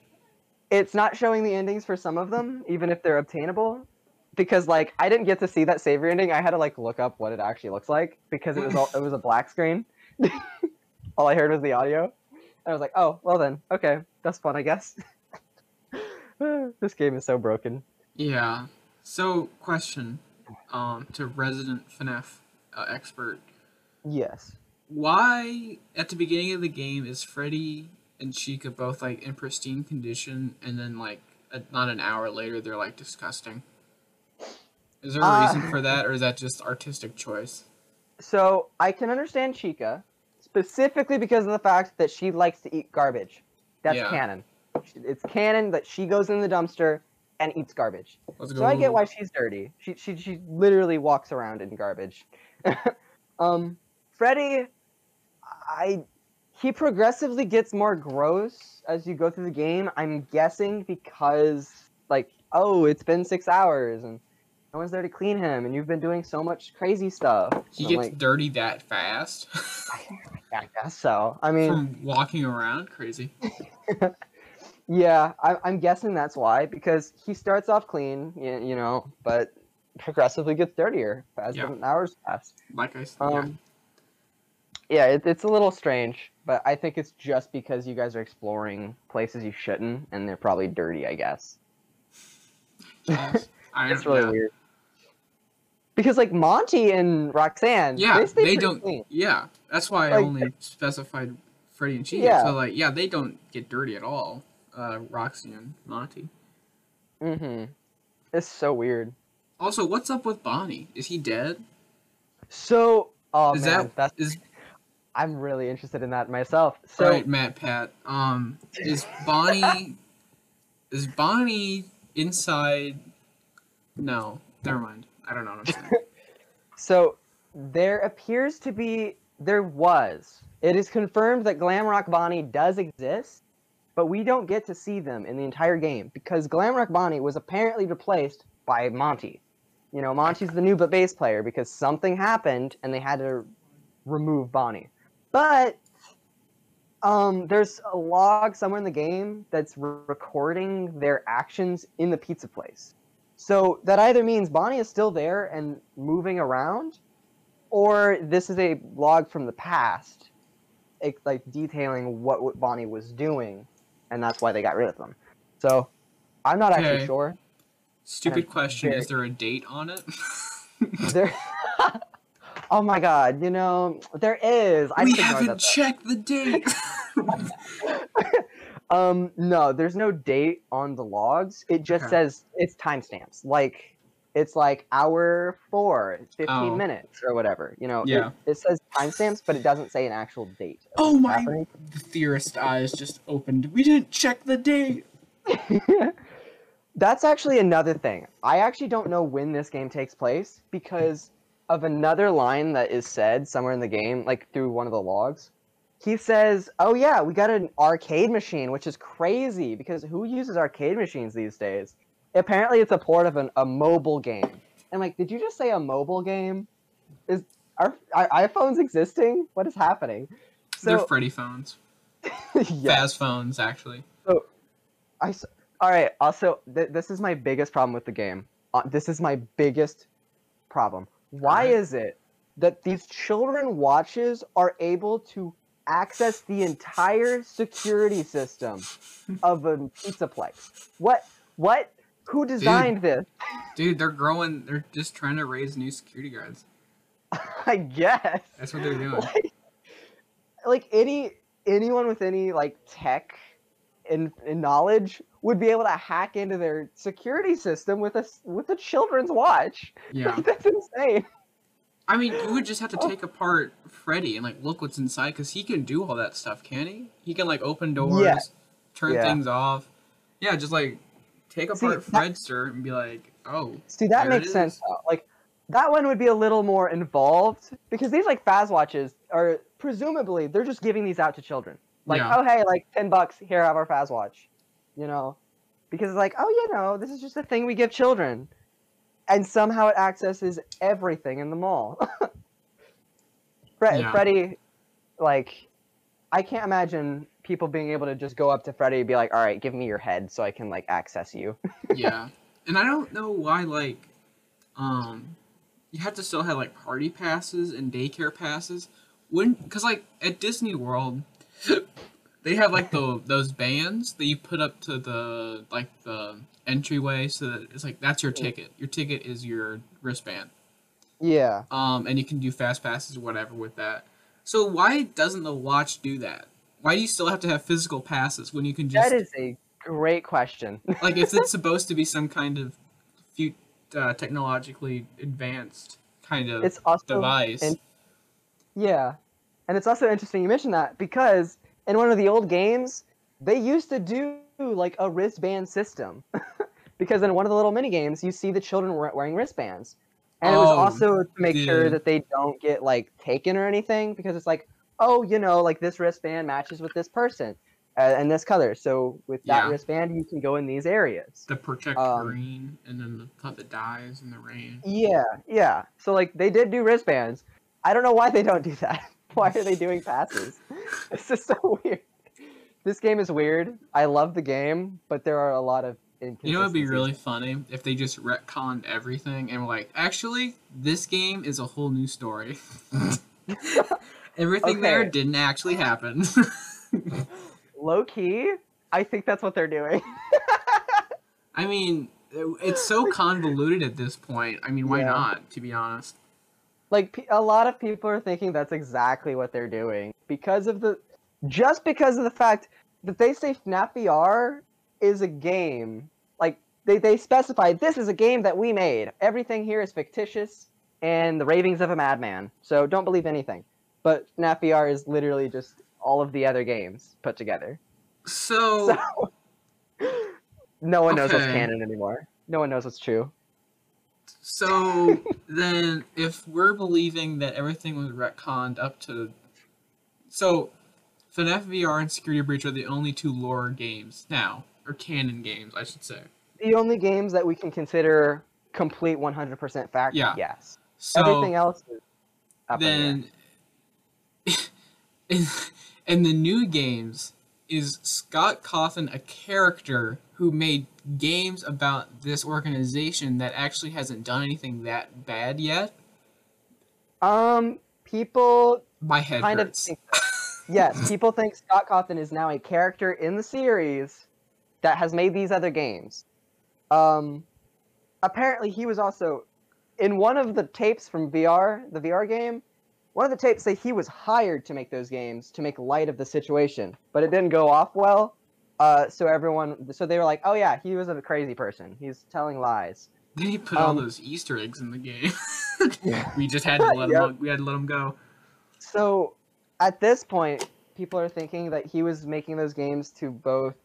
Speaker 2: it's not showing the endings for some of them, even if they're obtainable. Because like I didn't get to see that savior ending, I had to like look up what it actually looks like because it was all, it was a black screen. (laughs) all I heard was the audio. And I was like, oh well then, okay, that's fun, I guess. (laughs) this game is so broken.
Speaker 1: Yeah. So, question, um, to resident FNAF uh, expert,
Speaker 2: Yes.
Speaker 1: why at the beginning of the game is Freddy and Chica both like in pristine condition, and then like a, not an hour later they're like disgusting? Is there a
Speaker 2: Uh,
Speaker 1: reason for that, or is that just artistic choice?
Speaker 2: So I can understand Chica specifically because of the fact that she likes to eat garbage. That's
Speaker 1: Yeah.
Speaker 2: canon. It's canon that she goes in the dumpster and eats garbage.
Speaker 1: Let's go.
Speaker 2: So I get why she's dirty. She she she literally walks around in garbage. (laughs) um, Freddy, I he progressively gets more gross as you go through the game. I'm guessing because like oh it's been six hours and no one's there to clean him and you've been doing so much crazy stuff.
Speaker 1: He gets
Speaker 2: like,
Speaker 1: dirty that fast
Speaker 2: I guess so. I mean,
Speaker 1: from walking around. Crazy. (laughs)
Speaker 2: yeah, I, I'm guessing that's why because he starts off clean, you, you know, but progressively gets dirtier as
Speaker 1: Yeah.
Speaker 2: the hours pass.
Speaker 1: Like I said.
Speaker 2: Um, yeah, it, it's a little strange, but I think it's just because you guys are exploring places you shouldn't, and they're probably dirty. I guess
Speaker 1: yeah. (laughs) I
Speaker 2: it's really
Speaker 1: know.
Speaker 2: weird. Because like Monty and Roxanne,
Speaker 1: Yeah,
Speaker 2: stay
Speaker 1: they don't.
Speaker 2: clean.
Speaker 1: Yeah, that's why I only specified Freddy and Chica.
Speaker 2: Yeah.
Speaker 1: So like, yeah, they don't get dirty at all. Uh, Roxy and Monty.
Speaker 2: Mm-hmm. It's so weird.
Speaker 1: Also, what's up with Bonnie? Is he dead?
Speaker 2: So, oh
Speaker 1: is
Speaker 2: man,
Speaker 1: that
Speaker 2: that's
Speaker 1: is
Speaker 2: I'm really interested in that myself. So,
Speaker 1: right, MatPat? Um, is Bonnie is Bonnie inside? No, never mind. I don't know what I'm saying. (laughs)
Speaker 2: so there appears to be, there was. It is confirmed that Glamrock Bonnie does exist, but we don't get to see them in the entire game because Glamrock Bonnie was apparently replaced by Monty. You know, Monty's the new but bass player because something happened and they had to remove Bonnie. But um, there's a log somewhere in the game that's re- recording their actions in the pizza place. So that either means Bonnie is still there and moving around, or this is a log from the past, like detailing what, Bonnie was doing, and that's why they got rid of them. So I'm not
Speaker 1: Okay.
Speaker 2: actually sure.
Speaker 1: Stupid question.
Speaker 2: very-
Speaker 1: Is there a date on it? (laughs)
Speaker 2: There. (laughs) oh my god! You know there is. I
Speaker 1: we haven't
Speaker 2: that,
Speaker 1: checked the date. (laughs)
Speaker 2: Um, no, there's no date on the logs. It just
Speaker 1: Okay.
Speaker 2: says it's timestamps. Like it's like hour four, 15
Speaker 1: Oh.
Speaker 2: minutes or whatever. You know. it-
Speaker 1: Yeah.
Speaker 2: It, says timestamps, but it doesn't say an actual date.
Speaker 1: oh my!
Speaker 2: happening.
Speaker 1: The theorist eyes just opened. We didn't check the date. (laughs)
Speaker 2: That's actually another thing. I actually don't know when this game takes place because of another line that is said somewhere in the game, like through one of the logs. He says, "Oh yeah, we got an arcade machine, which is crazy because who uses arcade machines these days?" Apparently, it's a port of an, a mobile game. And like, did you just say a mobile game? Is are, are iPhones existing? What is happening?
Speaker 1: They're Freddy phones. (laughs)
Speaker 2: yeah.
Speaker 1: Faz phones, actually.
Speaker 2: I s- all right. Also, th- this is my biggest problem with the game. Uh, this is my biggest problem. Why
Speaker 1: Alright.
Speaker 2: is it that these children watches are able to access the entire security system of a pizza place? What? What? Who designed this?
Speaker 1: Dude, they're growing. They're just trying to raise new security guards. (laughs)
Speaker 2: I guess.
Speaker 1: That's what they're doing. (laughs)
Speaker 2: like, like any anyone with any like tech and, and knowledge would be able to hack into their security system with a with a children's watch. (laughs)
Speaker 1: Yeah.
Speaker 2: That's insane.
Speaker 1: I mean, you would just have to
Speaker 2: Oh.
Speaker 1: take apart Freddy and like look what's inside because he can do all that stuff, can he? He can like open doors,
Speaker 2: Yeah.
Speaker 1: turn
Speaker 2: Yeah.
Speaker 1: things off. Yeah, just like take
Speaker 2: See,
Speaker 1: apart
Speaker 2: that-
Speaker 1: Fredster and be like, oh,
Speaker 2: See, that makes sense. though. Like that one would be a little more involved because these like Faz watches are presumably they're just giving these out to children. Like,
Speaker 1: Yeah.
Speaker 2: oh hey, like ten bucks, here have our Faz watch. You know, because it's like, oh you know, this is just a thing we give children, and somehow it accesses everything in the mall. (laughs) Fre-
Speaker 1: Yeah.
Speaker 2: Freddy, like, I can't imagine people being able to just go up to Freddy and be like, all right, give me your head so I can like access you. (laughs)
Speaker 1: yeah. And I don't know why like, um, you have to still have like party passes and daycare passes. When, cause like at Disney World, they have like the those bands that you put up to the like the entryway, so that it's like that's your ticket. Your ticket is your wristband.
Speaker 2: yeah.
Speaker 1: um, and you can do fast passes or whatever with that. So why doesn't the watch do that? Why do you still have to have physical passes when you can just
Speaker 2: That is a great question. (laughs)
Speaker 1: like if it's supposed to be some kind of fut- uh, technologically advanced kind of
Speaker 2: it's also
Speaker 1: device?
Speaker 2: and- yeah, and it's also interesting you mentioned that because in one of the old games they used to do like a wristband system (laughs) because in one of the little mini games you see the children wearing wristbands, and it was
Speaker 1: Oh,
Speaker 2: also to make sure that they don't get like taken or anything because it's like oh you know like this wristband matches with this person uh, and this color so with that
Speaker 1: Yeah.
Speaker 2: wristband you can go in these areas.
Speaker 1: the protect
Speaker 2: um,
Speaker 1: green and then the stuff that dies in the rain.
Speaker 2: Yeah, yeah. So like they did do wristbands. I don't know why they don't do that. (laughs) (laughs) Why are they doing passes? (laughs) It's just so weird. This game is weird. I love the game, but there are a lot of inconsistencies.
Speaker 1: You know, it'd be really funny if they just retconned everything and were like, actually, this game is a whole new story. (laughs) Everything there didn't actually happen.
Speaker 2: low key. I think that's what they're doing.
Speaker 1: I mean, it's so convoluted at this point. I mean, why
Speaker 2: Yeah.
Speaker 1: not? To be honest.
Speaker 2: Like a lot of people are thinking that's exactly what they're doing because of the just because of the fact that they say FNAF VR is a game. Like they they specify this is a game that we made. Everything here is fictitious and the ravings of a madman. So don't believe anything. But FNAF VR is literally just all of the other games put together.
Speaker 1: So,
Speaker 2: So (laughs) no one knows what's canon anymore. No one knows what's true.
Speaker 1: So (laughs) then, if we're believing that everything was retconned up to, so FNAF VR and Security Breach are the only two lore games now, or canon games, I should say.
Speaker 2: The only games that we can consider complete 100% fact,
Speaker 1: Yeah.
Speaker 2: yes.
Speaker 1: So
Speaker 2: Everything else is up in the
Speaker 1: then, (laughs) in, in the new games, is Scott Cawthon a character who made games about this organization that actually hasn't done anything that bad yet?
Speaker 2: Um, people
Speaker 1: My head
Speaker 2: kind of
Speaker 1: hurts.
Speaker 2: think, yes, (laughs) people think Scott Cawthon is now a character in the series that has made these other games. Um, apparently he was also in one of the tapes from VR, the VR game. One of the tapes say he was hired to make those games to make light of the situation, but it didn't go off well. Uh, so everyone, so they were like, "Oh yeah, he was a crazy person. He's telling lies."
Speaker 1: Then he put all
Speaker 2: um,
Speaker 1: those Easter eggs in the game.
Speaker 2: Yeah. (laughs) (laughs)
Speaker 1: we just had to let
Speaker 2: Yep.
Speaker 1: him. We had to let him go.
Speaker 2: So at this point, people are thinking that he was making those games to both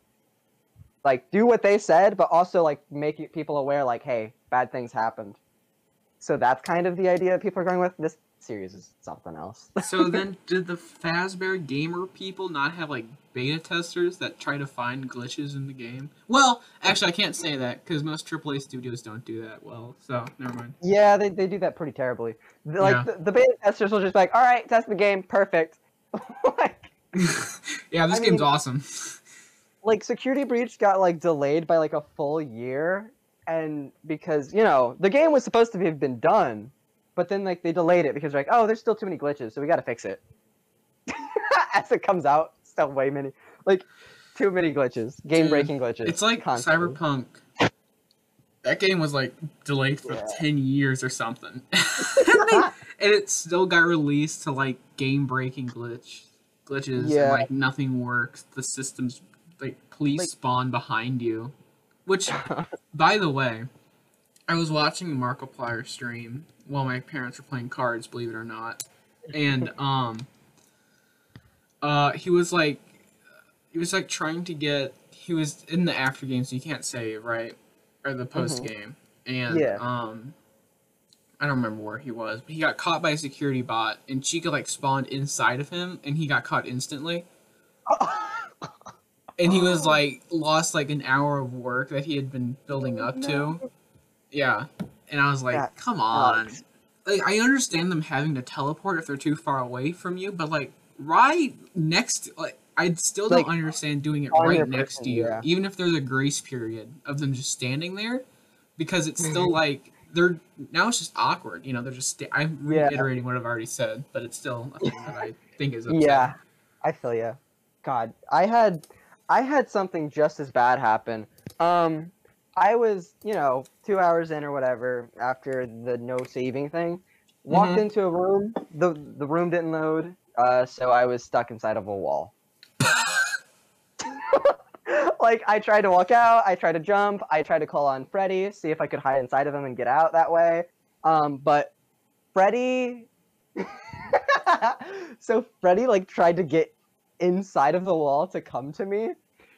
Speaker 2: like do what they said, but also like make people aware, like, hey, bad things happened. So that's kind of the idea that people are going with. This series is something else.
Speaker 1: So (laughs) then, did the Fazbear Gamer people not have like beta testers that try to find glitches in the game? Well, actually, I can't say that because most AAA studios don't do that well. So never mind.
Speaker 2: yeah, they, they do that pretty terribly. The- Like
Speaker 1: Yeah.
Speaker 2: the, the beta testers will just be like, all right, test the game, perfect. (laughs) like, (laughs)
Speaker 1: yeah, this
Speaker 2: I
Speaker 1: game's
Speaker 2: mean-
Speaker 1: awesome.
Speaker 2: like security breach got like delayed by like a full year and because you know the game was supposed to have been done but then like they delayed it because they're like oh there's still too many glitches so we got to fix it (laughs) as it comes out still way many like too many glitches game breaking glitches
Speaker 1: It's like
Speaker 2: constantly.
Speaker 1: Cyberpunk. That game was like delayed for
Speaker 2: Yeah.
Speaker 1: ten years or something, and, (laughs) they- (laughs) and it still got released to like game breaking glitch glitches
Speaker 2: Yeah.
Speaker 1: and like nothing works. The systems like police
Speaker 2: Like-
Speaker 1: spawn behind you, which by the way, I was watching Markiplier stream while my parents were playing cards, believe it or not, and (laughs) um, uh, he was like, he was like trying to get. He was in the after game, so you can't save, right? Or the post game, and
Speaker 2: Yeah.
Speaker 1: um, I don't remember where he was, but he got caught by a security bot, and Chica like spawned inside of him, and he got caught instantly. (laughs) And he was like lost like an hour of work that he had been building up to. Yeah. And I was like,
Speaker 2: That
Speaker 1: come on.
Speaker 2: sucks.
Speaker 1: Like I understand them having to teleport if they're too far away from you, but like right next like I still don't
Speaker 2: Like,
Speaker 1: understand doing it right
Speaker 2: your
Speaker 1: next to you,
Speaker 2: yeah.
Speaker 1: even if there's a grace period of them just standing there, because it's
Speaker 2: Mm-hmm.
Speaker 1: still like they're now it's just awkward. You know, they're just. Sta- I'm
Speaker 2: Yeah.
Speaker 1: reiterating what I've already said, but it's still a thing that I think is upsetting.
Speaker 2: yeah i feel ya god i had i had something just as bad happen um i was you know two hours in or whatever after the no saving thing walked
Speaker 1: Mhm.
Speaker 2: into a room. The the room didn't load uh so i was stuck inside of a wall. (laughs) Like i tried to walk out i tried to jump i tried to call on freddy see if i could hide inside of him and get out that way. Um but freddy (laughs) so freddy like tried to get inside of the wall to come to me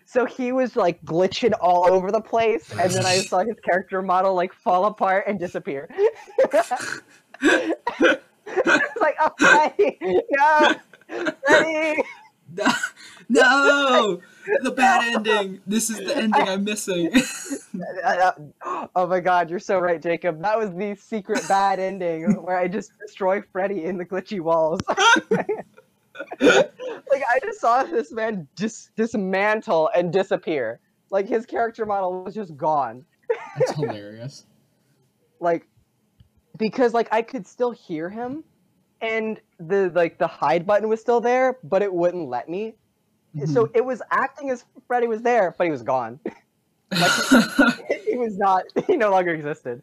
Speaker 2: so he was like glitching all over the place and then i saw his character model like fall apart and disappear (laughs) it's like oh freddy no freddy
Speaker 1: No, no, the bad ending. This is the ending I'm missing. (laughs)
Speaker 2: oh my god, you're so right, Jacob. That was the secret bad ending where I just destroy Freddy in the glitchy walls. (laughs) like I just saw this man dis- dismantle and disappear. Like his character model was just gone.
Speaker 1: That's hilarious. (laughs)
Speaker 2: Like because like I could still hear him and the like the hide button was still there, but it wouldn't let me. Mm-hmm. So it was acting as Freddy was there, but he was gone. (laughs) Like (laughs) he was not. He no longer existed,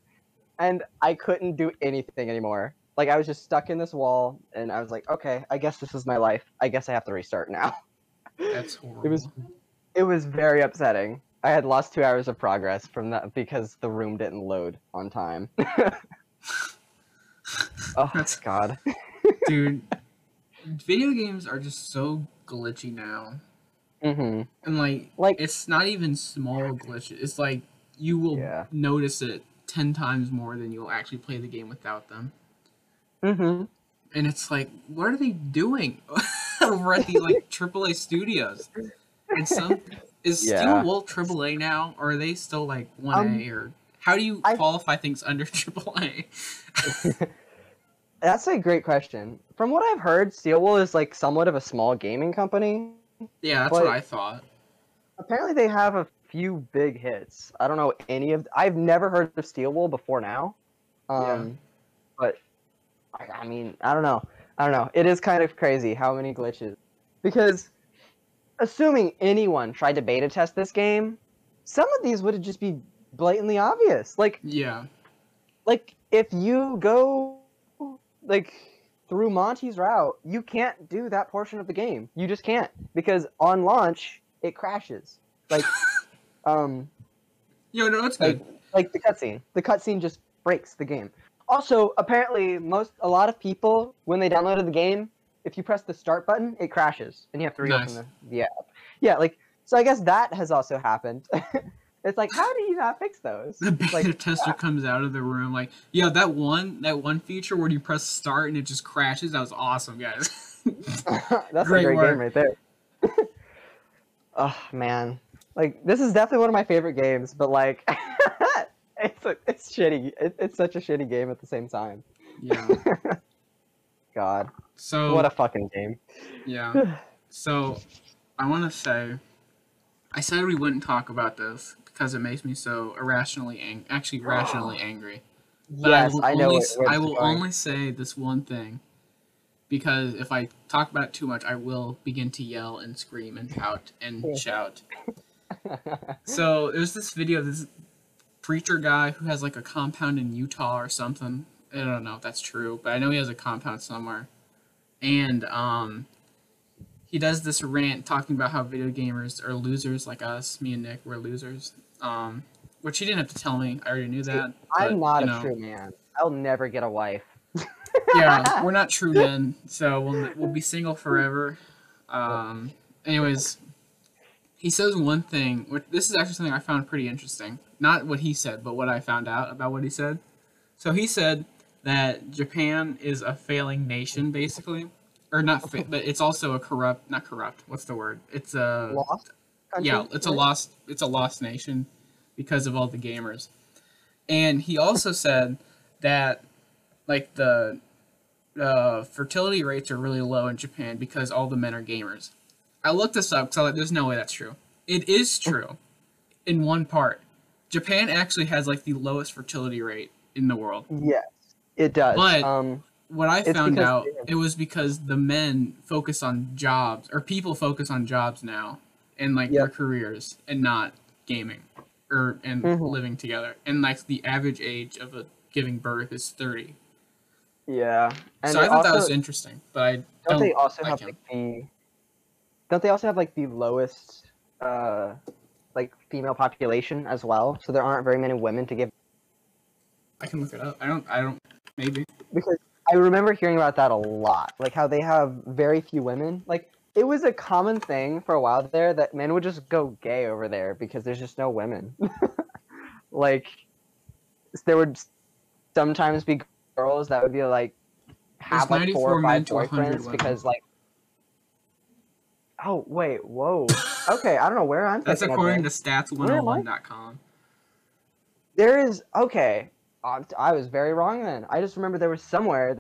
Speaker 2: and I couldn't do anything anymore. Like I was just stuck in this wall, and I was like, okay, I guess this is my life. I guess I have to restart now.
Speaker 1: That's horrible. (laughs)
Speaker 2: It was it was very upsetting. I had lost two hours of progress from that because the room didn't load on time. (laughs) oh
Speaker 1: That's-
Speaker 2: God. (laughs)
Speaker 1: dude. Video games are just so glitchy now,
Speaker 2: hmm
Speaker 1: and like,
Speaker 2: Like
Speaker 1: it's not even small glitches. It's like you will
Speaker 2: Yeah.
Speaker 1: notice it ten times more than you'll actually play the game without them.
Speaker 2: Hmm
Speaker 1: And it's like, what are they doing over at the like (laughs) AAA studios? And some is Steel
Speaker 2: Yeah.
Speaker 1: Wool AAA now, or are they still like one A? or how do you
Speaker 2: Um, I-
Speaker 1: qualify things under (laughs) AAA? (laughs)
Speaker 2: That's a great question. From what I've heard, Steelwool is like somewhat of a small gaming company.
Speaker 1: Yeah, that's what I thought.
Speaker 2: Apparently, they have a few big hits. I don't know any of. I've never heard of Steelwool before now. Um,
Speaker 1: Yeah.
Speaker 2: but I, mean, I don't know. I don't know. It is kind of crazy how many glitches. Because assuming anyone tried to beta test this game, some of these would just be blatantly obvious. Like
Speaker 1: Yeah,
Speaker 2: like if you go like through Monty's route, you can't do that portion of the game. You just can't because on launch it crashes. Like (laughs) um
Speaker 1: yo, no, that's
Speaker 2: like
Speaker 1: good.
Speaker 2: like the cutscene. The cutscene just breaks the game. Also, apparently most a lot of people when they downloaded the game, if you press the start button, it crashes and you have to reopen
Speaker 1: Nice.
Speaker 2: the, the app. Yeah, like so I guess that has also happened. (laughs) it's like how do you not fix those?
Speaker 1: The beta
Speaker 2: Like
Speaker 1: tester comes out of the room like, yeah, that one, that one feature where you press start and it just crashes. That was awesome, guys. (laughs)
Speaker 2: That's
Speaker 1: Great
Speaker 2: a great
Speaker 1: work.
Speaker 2: game right there. (laughs) oh man, like this is definitely one of my favorite games, but like, it's a, it's shitty. It, it's such a shitty game at the same time.
Speaker 1: yeah. (laughs)
Speaker 2: God,
Speaker 1: So
Speaker 2: what a fucking game.
Speaker 1: yeah. (sighs) So I want to say, I said we wouldn't talk about this because it makes me so irrationally ang- actually rationally angry. But
Speaker 2: yes,
Speaker 1: I will
Speaker 2: I, know.
Speaker 1: only, I will
Speaker 2: going.
Speaker 1: only say this one thing because if I talk about it too much, I will begin to yell and scream and pout and shout. (laughs) So there's this video this preacher guy who has like a compound in Utah or something. I don't know if that's true, but I know he has a compound somewhere. And um he does this rant talking about how video gamers are losers like us, me and Nick, we're losers. Um which he didn't have to tell me. I already knew that.
Speaker 2: I'm not
Speaker 1: you
Speaker 2: a true man. I'll never get a wife. (laughs)
Speaker 1: yeah, we're not true (laughs) men, so we'll we'll be single forever. Um, anyways, he says one thing. Which this is actually something I found pretty interesting. Not what he said, but what I found out about what he said. So he said that Japan is a failing nation, basically, or not, fa- but it's also a corrupt, not corrupt. What's the word? It's a
Speaker 2: Lost. Country,
Speaker 1: yeah, it's a lost it's a lost nation because of all the gamers. And he also said that like the uh, fertility rates are really low in Japan because all the men are gamers. I looked this up because I was like, there's no way that's true. It is true in one part. Japan actually has like the lowest fertility rate in the world.
Speaker 2: Yes, it does.
Speaker 1: But-
Speaker 2: um,
Speaker 1: What I found out, it was because the men focus on jobs, or people focus on jobs now and like their careers, and not gaming or and
Speaker 2: Mhm.
Speaker 1: living together. And like the average age of a giving birth is thirty.
Speaker 2: yeah. And
Speaker 1: so I thought that was interesting, but I don't.
Speaker 2: don't they also
Speaker 1: like
Speaker 2: have
Speaker 1: him.
Speaker 2: like the don't they also have like the lowest uh like female population as well so there aren't very many women to give
Speaker 1: I can look it up. I don't. I don't. Maybe.
Speaker 2: because i remember hearing about that a lot like how they have very few women like it was a common thing for a while there that men would just go gay over there because there's just no women (laughs) like there would sometimes be girls that would be like have like four or five
Speaker 1: to 100
Speaker 2: boyfriends because like oh wait whoa (laughs) okay i don't know where i'm
Speaker 1: That's according to
Speaker 2: this. am I?
Speaker 1: stats101.com.
Speaker 2: there is okay um, i was very wrong then i just remember there was somewhere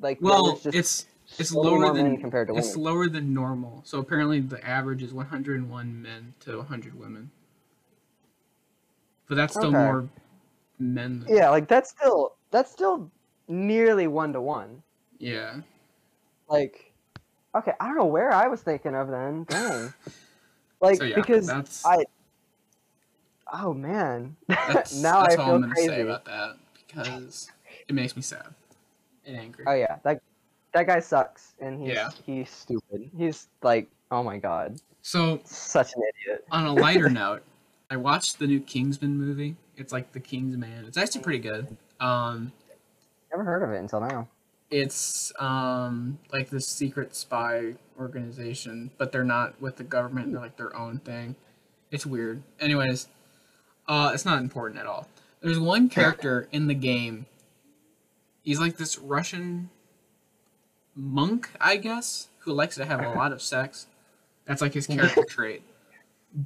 Speaker 2: like
Speaker 1: Well,
Speaker 2: was just
Speaker 1: it's it's lower than
Speaker 2: compared to
Speaker 1: it's
Speaker 2: women
Speaker 1: lower than normal. So apparently the average is 101 men to 100 women. But that's still
Speaker 2: Okay.
Speaker 1: more men. Than,
Speaker 2: yeah like that's still that's still nearly one to one
Speaker 1: yeah.
Speaker 2: like okay i don't know where i was thinking of then (laughs) dang like
Speaker 1: so yeah,
Speaker 2: because
Speaker 1: that's
Speaker 2: I- Oh man. (laughs)
Speaker 1: That's,
Speaker 2: now
Speaker 1: that's
Speaker 2: I
Speaker 1: all
Speaker 2: feel
Speaker 1: I'm gonna
Speaker 2: crazy.
Speaker 1: say about that because it makes me sad and angry.
Speaker 2: Oh yeah, that that guy sucks, and he's
Speaker 1: Yeah.
Speaker 2: he's stupid. He's like, oh my god,
Speaker 1: So
Speaker 2: such an idiot.
Speaker 1: on a lighter (laughs) note, I watched the new Kingsman movie. It's like the Kingsman. It's actually pretty good. Um,
Speaker 2: Never heard of it until now.
Speaker 1: It's um like this secret spy organization, but they're not with the government. They're like their own thing. It's weird. Anyways, uh, it's not important at all. There's one character in the game. He's like this Russian monk, I guess, who likes to have a lot of sex. That's like his character (laughs) trait.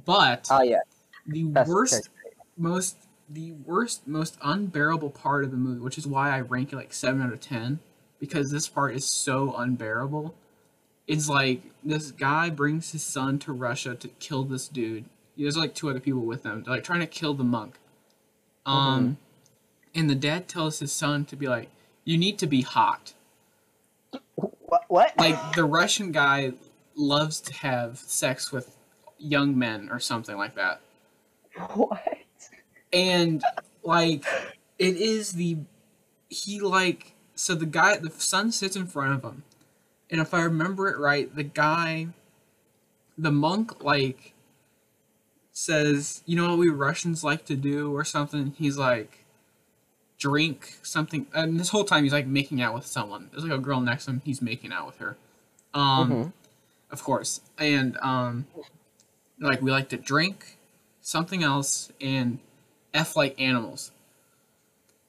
Speaker 1: But
Speaker 2: Oh yeah,
Speaker 1: the
Speaker 2: that's
Speaker 1: worst most the worst most unbearable part of the movie which is why i rank it like 7 out of 10 because this part is so unbearable it's like this guy brings his son to russia to kill this dude there's like two other people with him they're like trying to kill the monk um and the dad tells his son to be like you need to be hot
Speaker 2: What? What?
Speaker 1: like the russian guy loves to have sex with young men or something like that
Speaker 2: what?
Speaker 1: and like it is the he like so the guy the son sits in front of him. And if i remember it right the guy the monk like says you know what we russians like to do or something? He's like drink something. And this whole time he's like making out with someone. There's like a girl next to him. He's making out with her. Um
Speaker 2: Mhm.
Speaker 1: of course. And um like we like to drink something else and f like animals.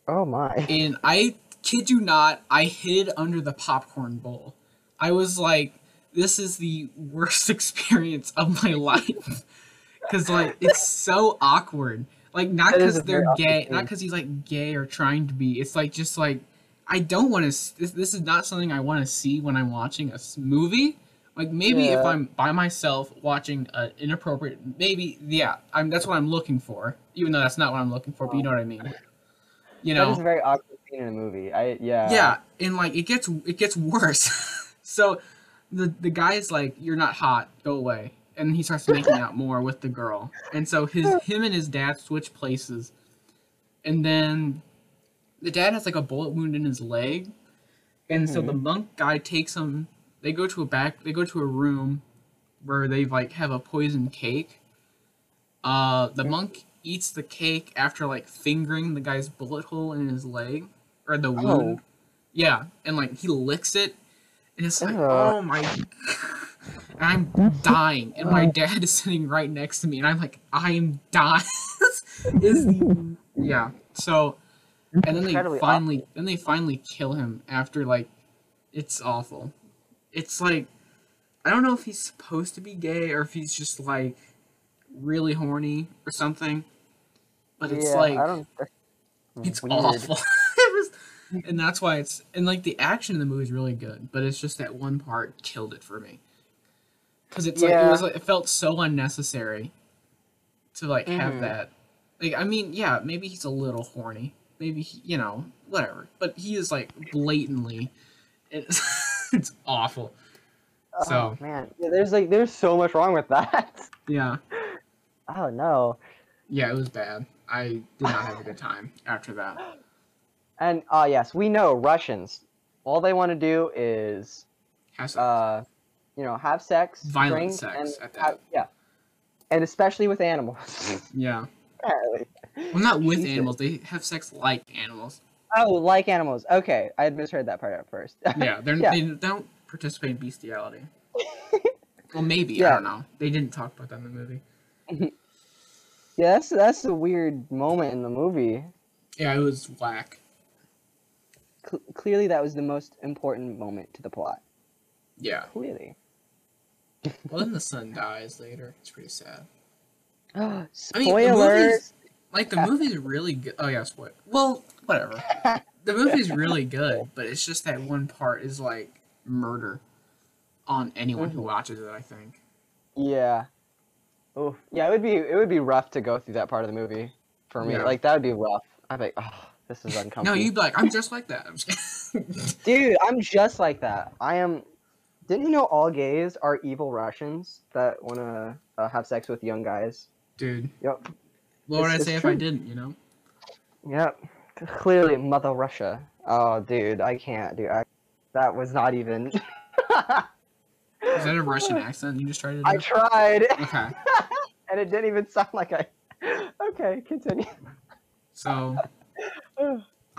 Speaker 2: Oh my.
Speaker 1: and i kid you not i hid under the popcorn bowl. I was like this is the worst (laughs) experience of my life. (laughs) Because like it's so awkward. Like not because they're gay not because he's like gay or trying to be. It's like just like i don't want to this, this is not something i want to see when i'm watching a movie. Like maybe if i'm by myself watching an inappropriate maybe yeah i'm that's what i'm looking for even though that's not what i'm looking for but you know what i mean. You know
Speaker 2: That is very awkward in a movie. I yeah.
Speaker 1: yeah and like it gets it gets worse. (laughs) So the the guy is like you're not hot. Go away. And he starts making out (laughs) more with the girl. And so his him and his dad switch places. And then the dad has like a bullet wound in his leg. And so the monk guy takes him. They go to a back they go to a room where they like have a poison cake. Uh the monk eats the cake after like fingering the guy's bullet hole in his leg or the oh. wound
Speaker 2: Oh.
Speaker 1: yeah and like he licks it and it's like
Speaker 2: Ugh.
Speaker 1: oh my and (laughs) i'm dying and my dad is sitting right next to me and i'm like i'm dying (laughs) is the yeah so and then they finally then they finally kill him after like it's awful it's like i don't know if he's supposed to be gay or if he's just like really horny or something but it's
Speaker 2: yeah,
Speaker 1: like
Speaker 2: I don't.
Speaker 1: it's
Speaker 2: weird.
Speaker 1: awful (laughs) and that's why it's and like the action in the movie is really good but it's just that one part killed it for me. Because it's like it was like it felt so unnecessary to like have
Speaker 2: Mhm.
Speaker 1: that. Like i mean yeah maybe he's a little horny. Maybe he, you know whatever. But he is like blatantly it's, (laughs) it's awful.
Speaker 2: Oh,
Speaker 1: So-
Speaker 2: man, yeah, there's like there's so much wrong with that. (laughs)
Speaker 1: yeah.
Speaker 2: Oh no.
Speaker 1: yeah it was bad. I did not have a good time after that (gasps) (gasps) (gasps)
Speaker 2: And uh yes, we know Russians. All they want to do is uh, you know, have sex,
Speaker 1: Violent sex
Speaker 2: and
Speaker 1: at that.
Speaker 2: have- yeah, and especially with animals. (laughs)
Speaker 1: yeah
Speaker 2: Apparently.
Speaker 1: well not with
Speaker 2: Jesus.
Speaker 1: animals they have sex like animals
Speaker 2: Oh, like animals. Okay, I had misheard that part at first. (laughs)
Speaker 1: Yeah, they're,
Speaker 2: Yeah.
Speaker 1: they don't participate in bestiality. (laughs) well, maybe I don't know. They didn't talk about that in the movie.
Speaker 2: yeah, that's that's a weird moment in the movie.
Speaker 1: Yeah, it was whack.
Speaker 2: Cl- clearly, that was the most important moment to the plot.
Speaker 1: Yeah.
Speaker 2: Clearly. (laughs)
Speaker 1: Well, then the son dies later. It's pretty sad. (gasps)
Speaker 2: Spoilers.
Speaker 1: I mean, the movie's like the movie's really good. Oh yeah, what? Well, whatever. (laughs) The movie's really good, but it's just that one part is like murder on anyone who
Speaker 2: Mhm.
Speaker 1: watches it. I think.
Speaker 2: Yeah. Oh, yeah. It would be it would be rough to go through that part of the movie for me.
Speaker 1: Yeah.
Speaker 2: Like that would be rough. I'd be like, oh, this is uncomfortable.
Speaker 1: No, you'd be like, I'm just like that. I'm just. (laughs)
Speaker 2: Dude, I'm just like that. I am. Didn't you know all gays are evil Russians that want to uh, have sex with young guys?
Speaker 1: Dude,
Speaker 2: Yep.
Speaker 1: What would I say if
Speaker 2: true.
Speaker 1: I didn't? You know.
Speaker 2: Yep. Clearly, Mother Russia. Oh, dude, I can't, dude. I, that was not even. (laughs)
Speaker 1: Is that a Russian accent you just tried to do?
Speaker 2: I tried, (laughs)
Speaker 1: Okay.
Speaker 2: and it didn't even sound like I. Okay, continue.
Speaker 1: So,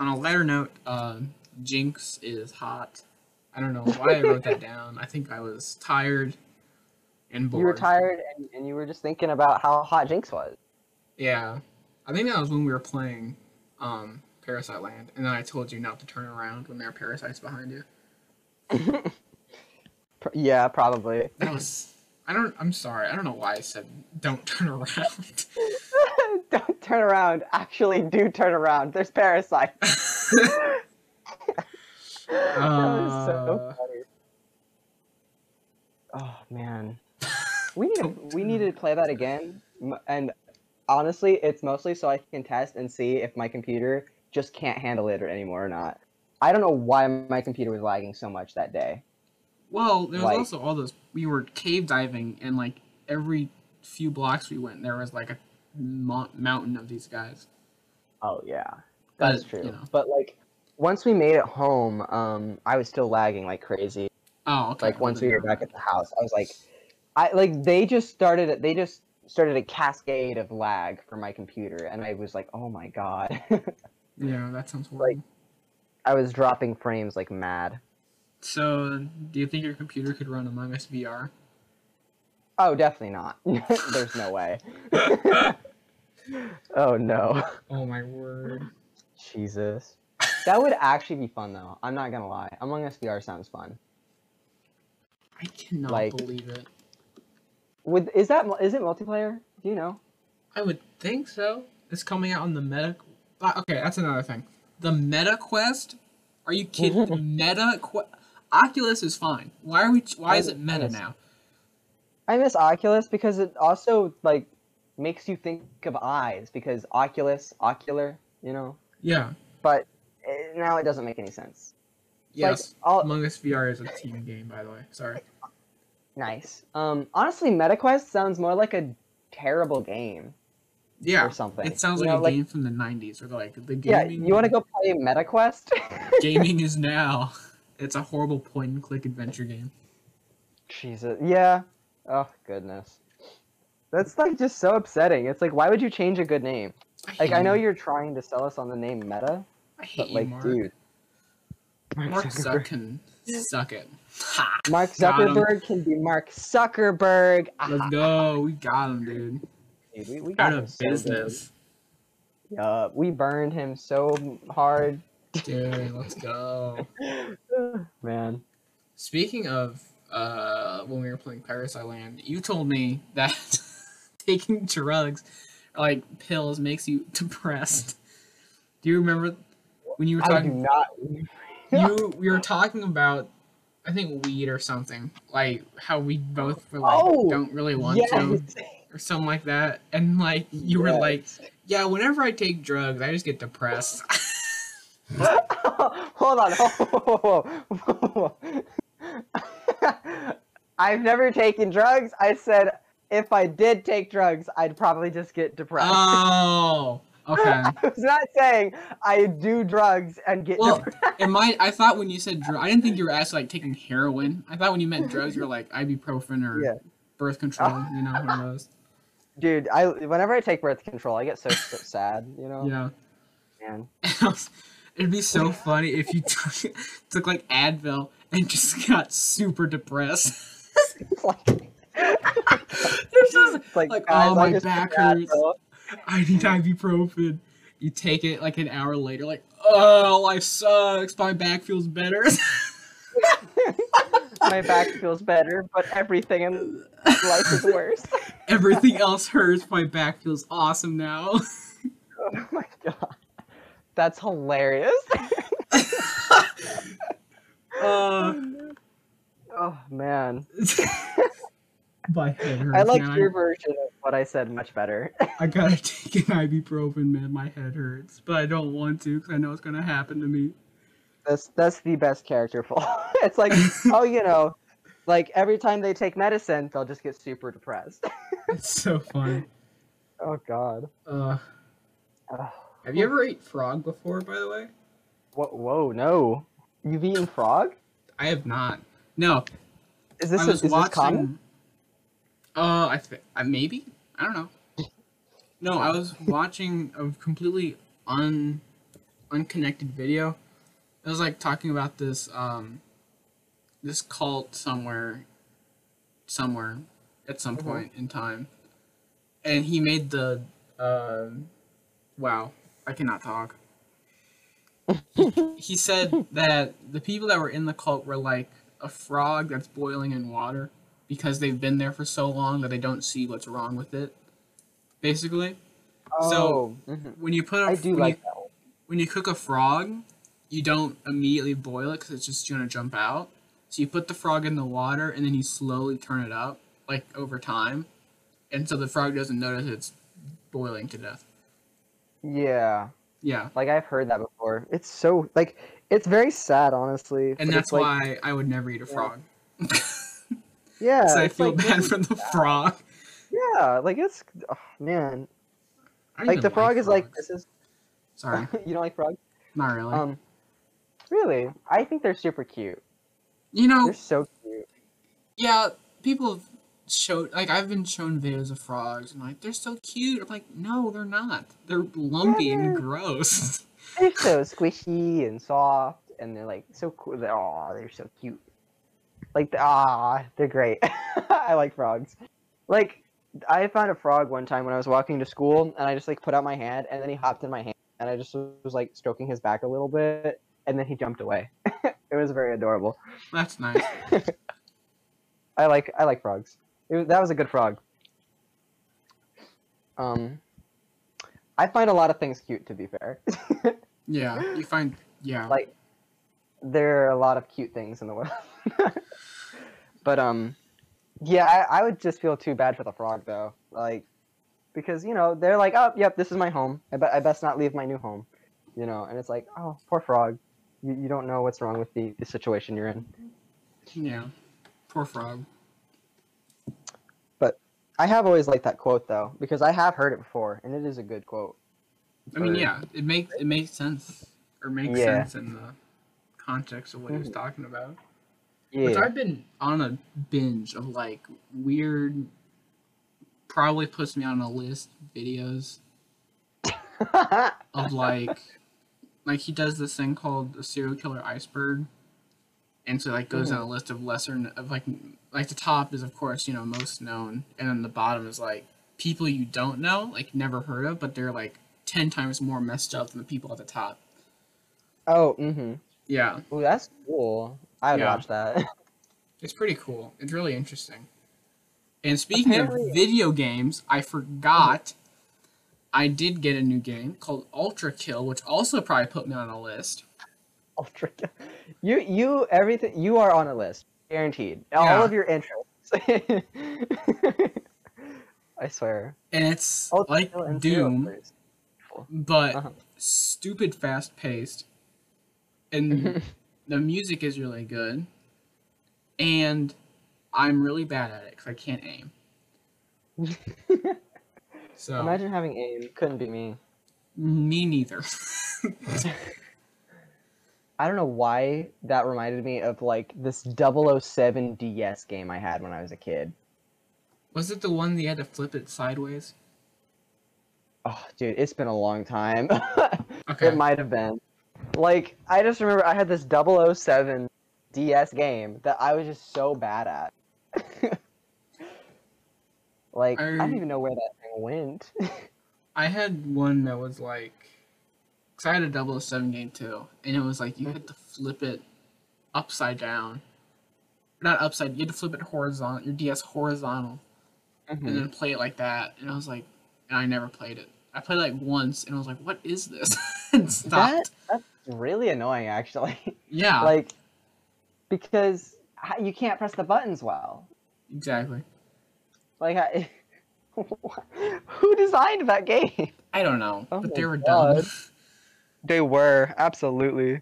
Speaker 1: on a lighter note, uh, Jinx is hot. I don't know why I wrote that (laughs) down. I think I was tired and bored.
Speaker 2: You were tired, and, and you were just thinking about how hot Jinx was.
Speaker 1: Yeah. I think that was when we were playing um, Parasite Land, and then I told you not to turn around when there are parasites behind you. (laughs)
Speaker 2: Yeah, probably.
Speaker 1: That was. I don't. I'm sorry. I don't know why I said don't turn around. (laughs)
Speaker 2: Turn around. Actually, do turn around. There's parasites. (laughs) (laughs) that was so
Speaker 1: Uh.
Speaker 2: funny. Oh man, we need to, (laughs) we need to play that again. And honestly, it's mostly so I can test and see if my computer just can't handle it anymore or not. I don't know why my computer was lagging so much that day.
Speaker 1: Well, there was
Speaker 2: Like-
Speaker 1: also all those. We were cave diving, and like every few blocks we went, there was like a mountain of these guys.
Speaker 2: Oh yeah, that's
Speaker 1: But,
Speaker 2: true.
Speaker 1: you know.
Speaker 2: But like once we made it home, um, I was still lagging like crazy.
Speaker 1: Oh, okay.
Speaker 2: like once we were back at the house i was like i like they just started they just started a cascade of lag for my computer and i was like oh my god (laughs)
Speaker 1: Yeah, that sounds
Speaker 2: like- i was dropping frames like mad
Speaker 1: So, do you think your computer could run Among Us VR?
Speaker 2: Oh definitely not (laughs) there's no way (laughs) oh no
Speaker 1: Oh my word!
Speaker 2: jesus that would actually be fun though i'm not gonna lie among us vr sounds fun
Speaker 1: I cannot
Speaker 2: Like-
Speaker 1: believe it.
Speaker 2: with is that is it multiplayer do you know
Speaker 1: I would think so. It's coming out on the Meta. uh, Okay, that's another thing. The Meta Quest. Are you kidding? (laughs) The Meta Quest. Oculus is fine. Why are we? Why is it Meta now?
Speaker 2: I miss Oculus because it also like makes you think of eyes because Oculus, ocular, you know.
Speaker 1: Yeah.
Speaker 2: But eh, now it doesn't make any sense.
Speaker 1: Yes.
Speaker 2: Like, all,
Speaker 1: Among Us VR is a team game, by the way. Sorry.
Speaker 2: nice. Um, honestly, MetaQuest sounds more like a terrible game
Speaker 1: Yeah.
Speaker 2: or something.
Speaker 1: It sounds
Speaker 2: You
Speaker 1: like
Speaker 2: know,
Speaker 1: a game from the '90s, or like the gaming.
Speaker 2: Yeah, you want to go play MetaQuest? (laughs)
Speaker 1: gaming is now. It's a horrible point-and-click adventure game.
Speaker 2: Jesus. Yeah. Oh goodness. That's like just so upsetting. It's like, why would you change a good name? Like,
Speaker 1: hate
Speaker 2: I know
Speaker 1: you.
Speaker 2: you're trying to sell us on the name Meta,
Speaker 1: I hate
Speaker 2: but
Speaker 1: you,
Speaker 2: like,
Speaker 1: Mark.
Speaker 2: dude.
Speaker 1: Mark
Speaker 2: Zuckerberg.
Speaker 1: Can suck it. Ha!
Speaker 2: Mark Zuckerberg can be Mark Zuckerberg.
Speaker 1: Let's
Speaker 2: Ah,
Speaker 1: go. We got him, dude.
Speaker 2: dude, we, we got
Speaker 1: Out
Speaker 2: him
Speaker 1: of
Speaker 2: so
Speaker 1: business.
Speaker 2: Yup, we burned him so hard.
Speaker 1: Dude, let's go. (laughs)
Speaker 2: Man.
Speaker 1: Speaking of uh, when we were playing Parasite Land, you told me that (laughs) taking drugs, like pills, makes you (laughs) depressed. Do you remember when you were
Speaker 2: I do
Speaker 1: talking?
Speaker 2: not. (laughs)
Speaker 1: You we were talking about, I think weed or something. Like how we both were like
Speaker 2: Oh,
Speaker 1: don't really want to or something like that, and like you were like, yeah, whenever I take drugs, I just get depressed.
Speaker 2: Hold on. Whoa, whoa. I've never taken drugs. I said if I did take drugs, I'd probably just get depressed.
Speaker 1: oh, (laughs) okay.
Speaker 2: I was not saying I do drugs and get
Speaker 1: Well,
Speaker 2: depressed.
Speaker 1: in my, I thought when you said drugs, I didn't think you were actually like taking heroin. I thought when you meant drugs, you were like ibuprofen or
Speaker 2: Yeah.
Speaker 1: birth control. You know, one of those.
Speaker 2: Dude, I whenever I take birth control, I get so, so sad. You know,
Speaker 1: Yeah.
Speaker 2: man. (laughs)
Speaker 1: It'd be so funny if you (laughs) took, took like Advil and just got super depressed. (laughs)
Speaker 2: Like,
Speaker 1: just
Speaker 2: it's (laughs) like,
Speaker 1: like,
Speaker 2: guys,
Speaker 1: oh, my back hurts. I need ibuprofen. You take it like an hour later, like, oh, life sucks. My back feels better. (laughs)
Speaker 2: My back feels better, but everything in life is worse.
Speaker 1: Everything else hurts. My back feels awesome now.
Speaker 2: Oh my god. That's hilarious.
Speaker 1: uh,
Speaker 2: oh man. (laughs)
Speaker 1: my head hurts.
Speaker 2: I like your version of what I said much better.
Speaker 1: I gotta (laughs) take an ibuprofen, man. My head hurts, but I don't want to because I know it's gonna happen to me.
Speaker 2: That's that's the best character flaw. (laughs) it's like, oh, you know, like every time they take medicine, they'll just get super depressed.
Speaker 1: It's so funny.
Speaker 2: Oh God.
Speaker 1: Uh, have you ever ate frog before? By the way,
Speaker 2: Whoa, whoa, no. You've eaten frog?
Speaker 1: I have not. No,
Speaker 2: Is this
Speaker 1: I
Speaker 2: a,
Speaker 1: was
Speaker 2: is this
Speaker 1: watching.
Speaker 2: common?
Speaker 1: Uh, I think uh, maybe I don't know. (laughs) No, I was watching a completely un unconnected video. It was like talking about this um this cult somewhere somewhere at some
Speaker 2: Mhm.
Speaker 1: point in time, and he made the um wow I cannot talk. (laughs) he said that the people that were in the cult were like a frog that's boiling in water because they've been there for so long that they don't see what's wrong with it. Basically,
Speaker 2: Oh, mhm.
Speaker 1: when you put a
Speaker 2: I do
Speaker 1: when,
Speaker 2: like
Speaker 1: you,
Speaker 2: that one.
Speaker 1: when you cook a frog, you don't immediately boil it because it's just gonna jump out. So you put the frog in the water and then you slowly turn it up like over time, and so the frog doesn't notice it's boiling to death.
Speaker 2: Yeah,
Speaker 1: Yeah,
Speaker 2: like I've heard that before. It's so like it's very sad, honestly.
Speaker 1: and that's
Speaker 2: like,
Speaker 1: why I would never eat a
Speaker 2: Yeah.
Speaker 1: frog.
Speaker 2: Yeah, (laughs)
Speaker 1: so I feel
Speaker 2: like,
Speaker 1: bad for the frog.
Speaker 2: Yeah, like it's oh, man. Like the frog is like this is.
Speaker 1: Sorry, (laughs)
Speaker 2: you don't like frogs?
Speaker 1: not really.
Speaker 2: Um, really? I think they're super cute.
Speaker 1: you know,
Speaker 2: They're so cute.
Speaker 1: yeah, people have showed like I've been shown videos of frogs and like they're so cute. I'm like, no, they're not. They're lumpy and
Speaker 2: they're-
Speaker 1: gross. (laughs)
Speaker 2: They're so squishy and soft, and they're like so cool. They're oh, they're so cute. Like ah, they're great. (laughs) I like frogs. Like I found a frog one time when I was walking to school, and I just like put out my hand, and then he hopped in my hand, and I just was like stroking his back a little bit, and then he jumped away. (laughs) it was very adorable.
Speaker 1: That's nice. (laughs)
Speaker 2: I like I like frogs. It that was a good frog. Um, I find a lot of things cute. To be fair, (laughs)
Speaker 1: Yeah, you find yeah.
Speaker 2: like there are a lot of cute things in the world. (laughs) but um, yeah, I, I would just feel too bad for the frog though, like because you know they're like, oh, yep, this is my home. I, be- I best not leave my new home, you know. And it's like, oh, poor frog. You, you don't know what's wrong with the, the situation you're in.
Speaker 1: yeah. Poor frog.
Speaker 2: I have always liked that quote though, because I have heard it before, and it is a good quote.
Speaker 1: I mean, yeah, it makes it makes sense or makes
Speaker 2: Yeah.
Speaker 1: sense in the context of what he was
Speaker 2: Mhm.
Speaker 1: talking about.
Speaker 2: Yeah.
Speaker 1: Which I've been on a binge of like weird, probably puts me on a list videos (laughs) of like, like he does this thing called the serial killer iceberg, and so like goes down a list of lesser of like like the top is of course you know most known, and then the bottom is like people you don't know like never heard of, but they're like ten times more messed up than the people at the top.
Speaker 2: oh, mm-hmm.
Speaker 1: Yeah,
Speaker 2: Ooh, that's cool. I would
Speaker 1: Yeah.
Speaker 2: watch that. (laughs)
Speaker 1: It's pretty cool. It's really interesting. And speaking
Speaker 2: Apparently-
Speaker 1: of video games, I forgot I did get a new game called Ultra Kill, which also probably put me on a list. (laughs)
Speaker 2: Ultra. You you everything you are on a list, guaranteed. All of your interests. (laughs) I swear.
Speaker 1: And it's
Speaker 2: Ultra
Speaker 1: like
Speaker 2: and
Speaker 1: Doom, but
Speaker 2: Uh-huh.
Speaker 1: stupid fast paced. And (laughs) the music is really good. And I'm really bad at it because I can't aim. So,
Speaker 2: Imagine having aim. Couldn't be me.
Speaker 1: me neither.
Speaker 2: I don't know why that reminded me of like this 007 DS game I had when I was a kid.
Speaker 1: Was it the one that you had to flip it sideways?
Speaker 2: Oh, dude, it's been a long time. (laughs)
Speaker 1: Okay.
Speaker 2: It might have been. Like, I just remember I had this 007 DS game that I was just so bad at. (laughs) like, I,
Speaker 1: I-
Speaker 2: don't even know where that thing went. (laughs)
Speaker 1: I had one that was like, cause I had a 007 game too, and it was like you had to flip it upside down, not upside. You had to flip it horizontal, your DS horizontal, and
Speaker 2: Mhm.
Speaker 1: then play it like that. And I was like, and I never played it. I played it like once, and I was like, what is this? (laughs) and
Speaker 2: That,
Speaker 1: stopped.
Speaker 2: that's really annoying, actually.
Speaker 1: yeah, (laughs)
Speaker 2: like, because you can't press the buttons well.
Speaker 1: exactly.
Speaker 2: Like, I, (laughs) who designed that game?
Speaker 1: I don't know,
Speaker 2: Oh
Speaker 1: but they were dumb.
Speaker 2: They were absolutely.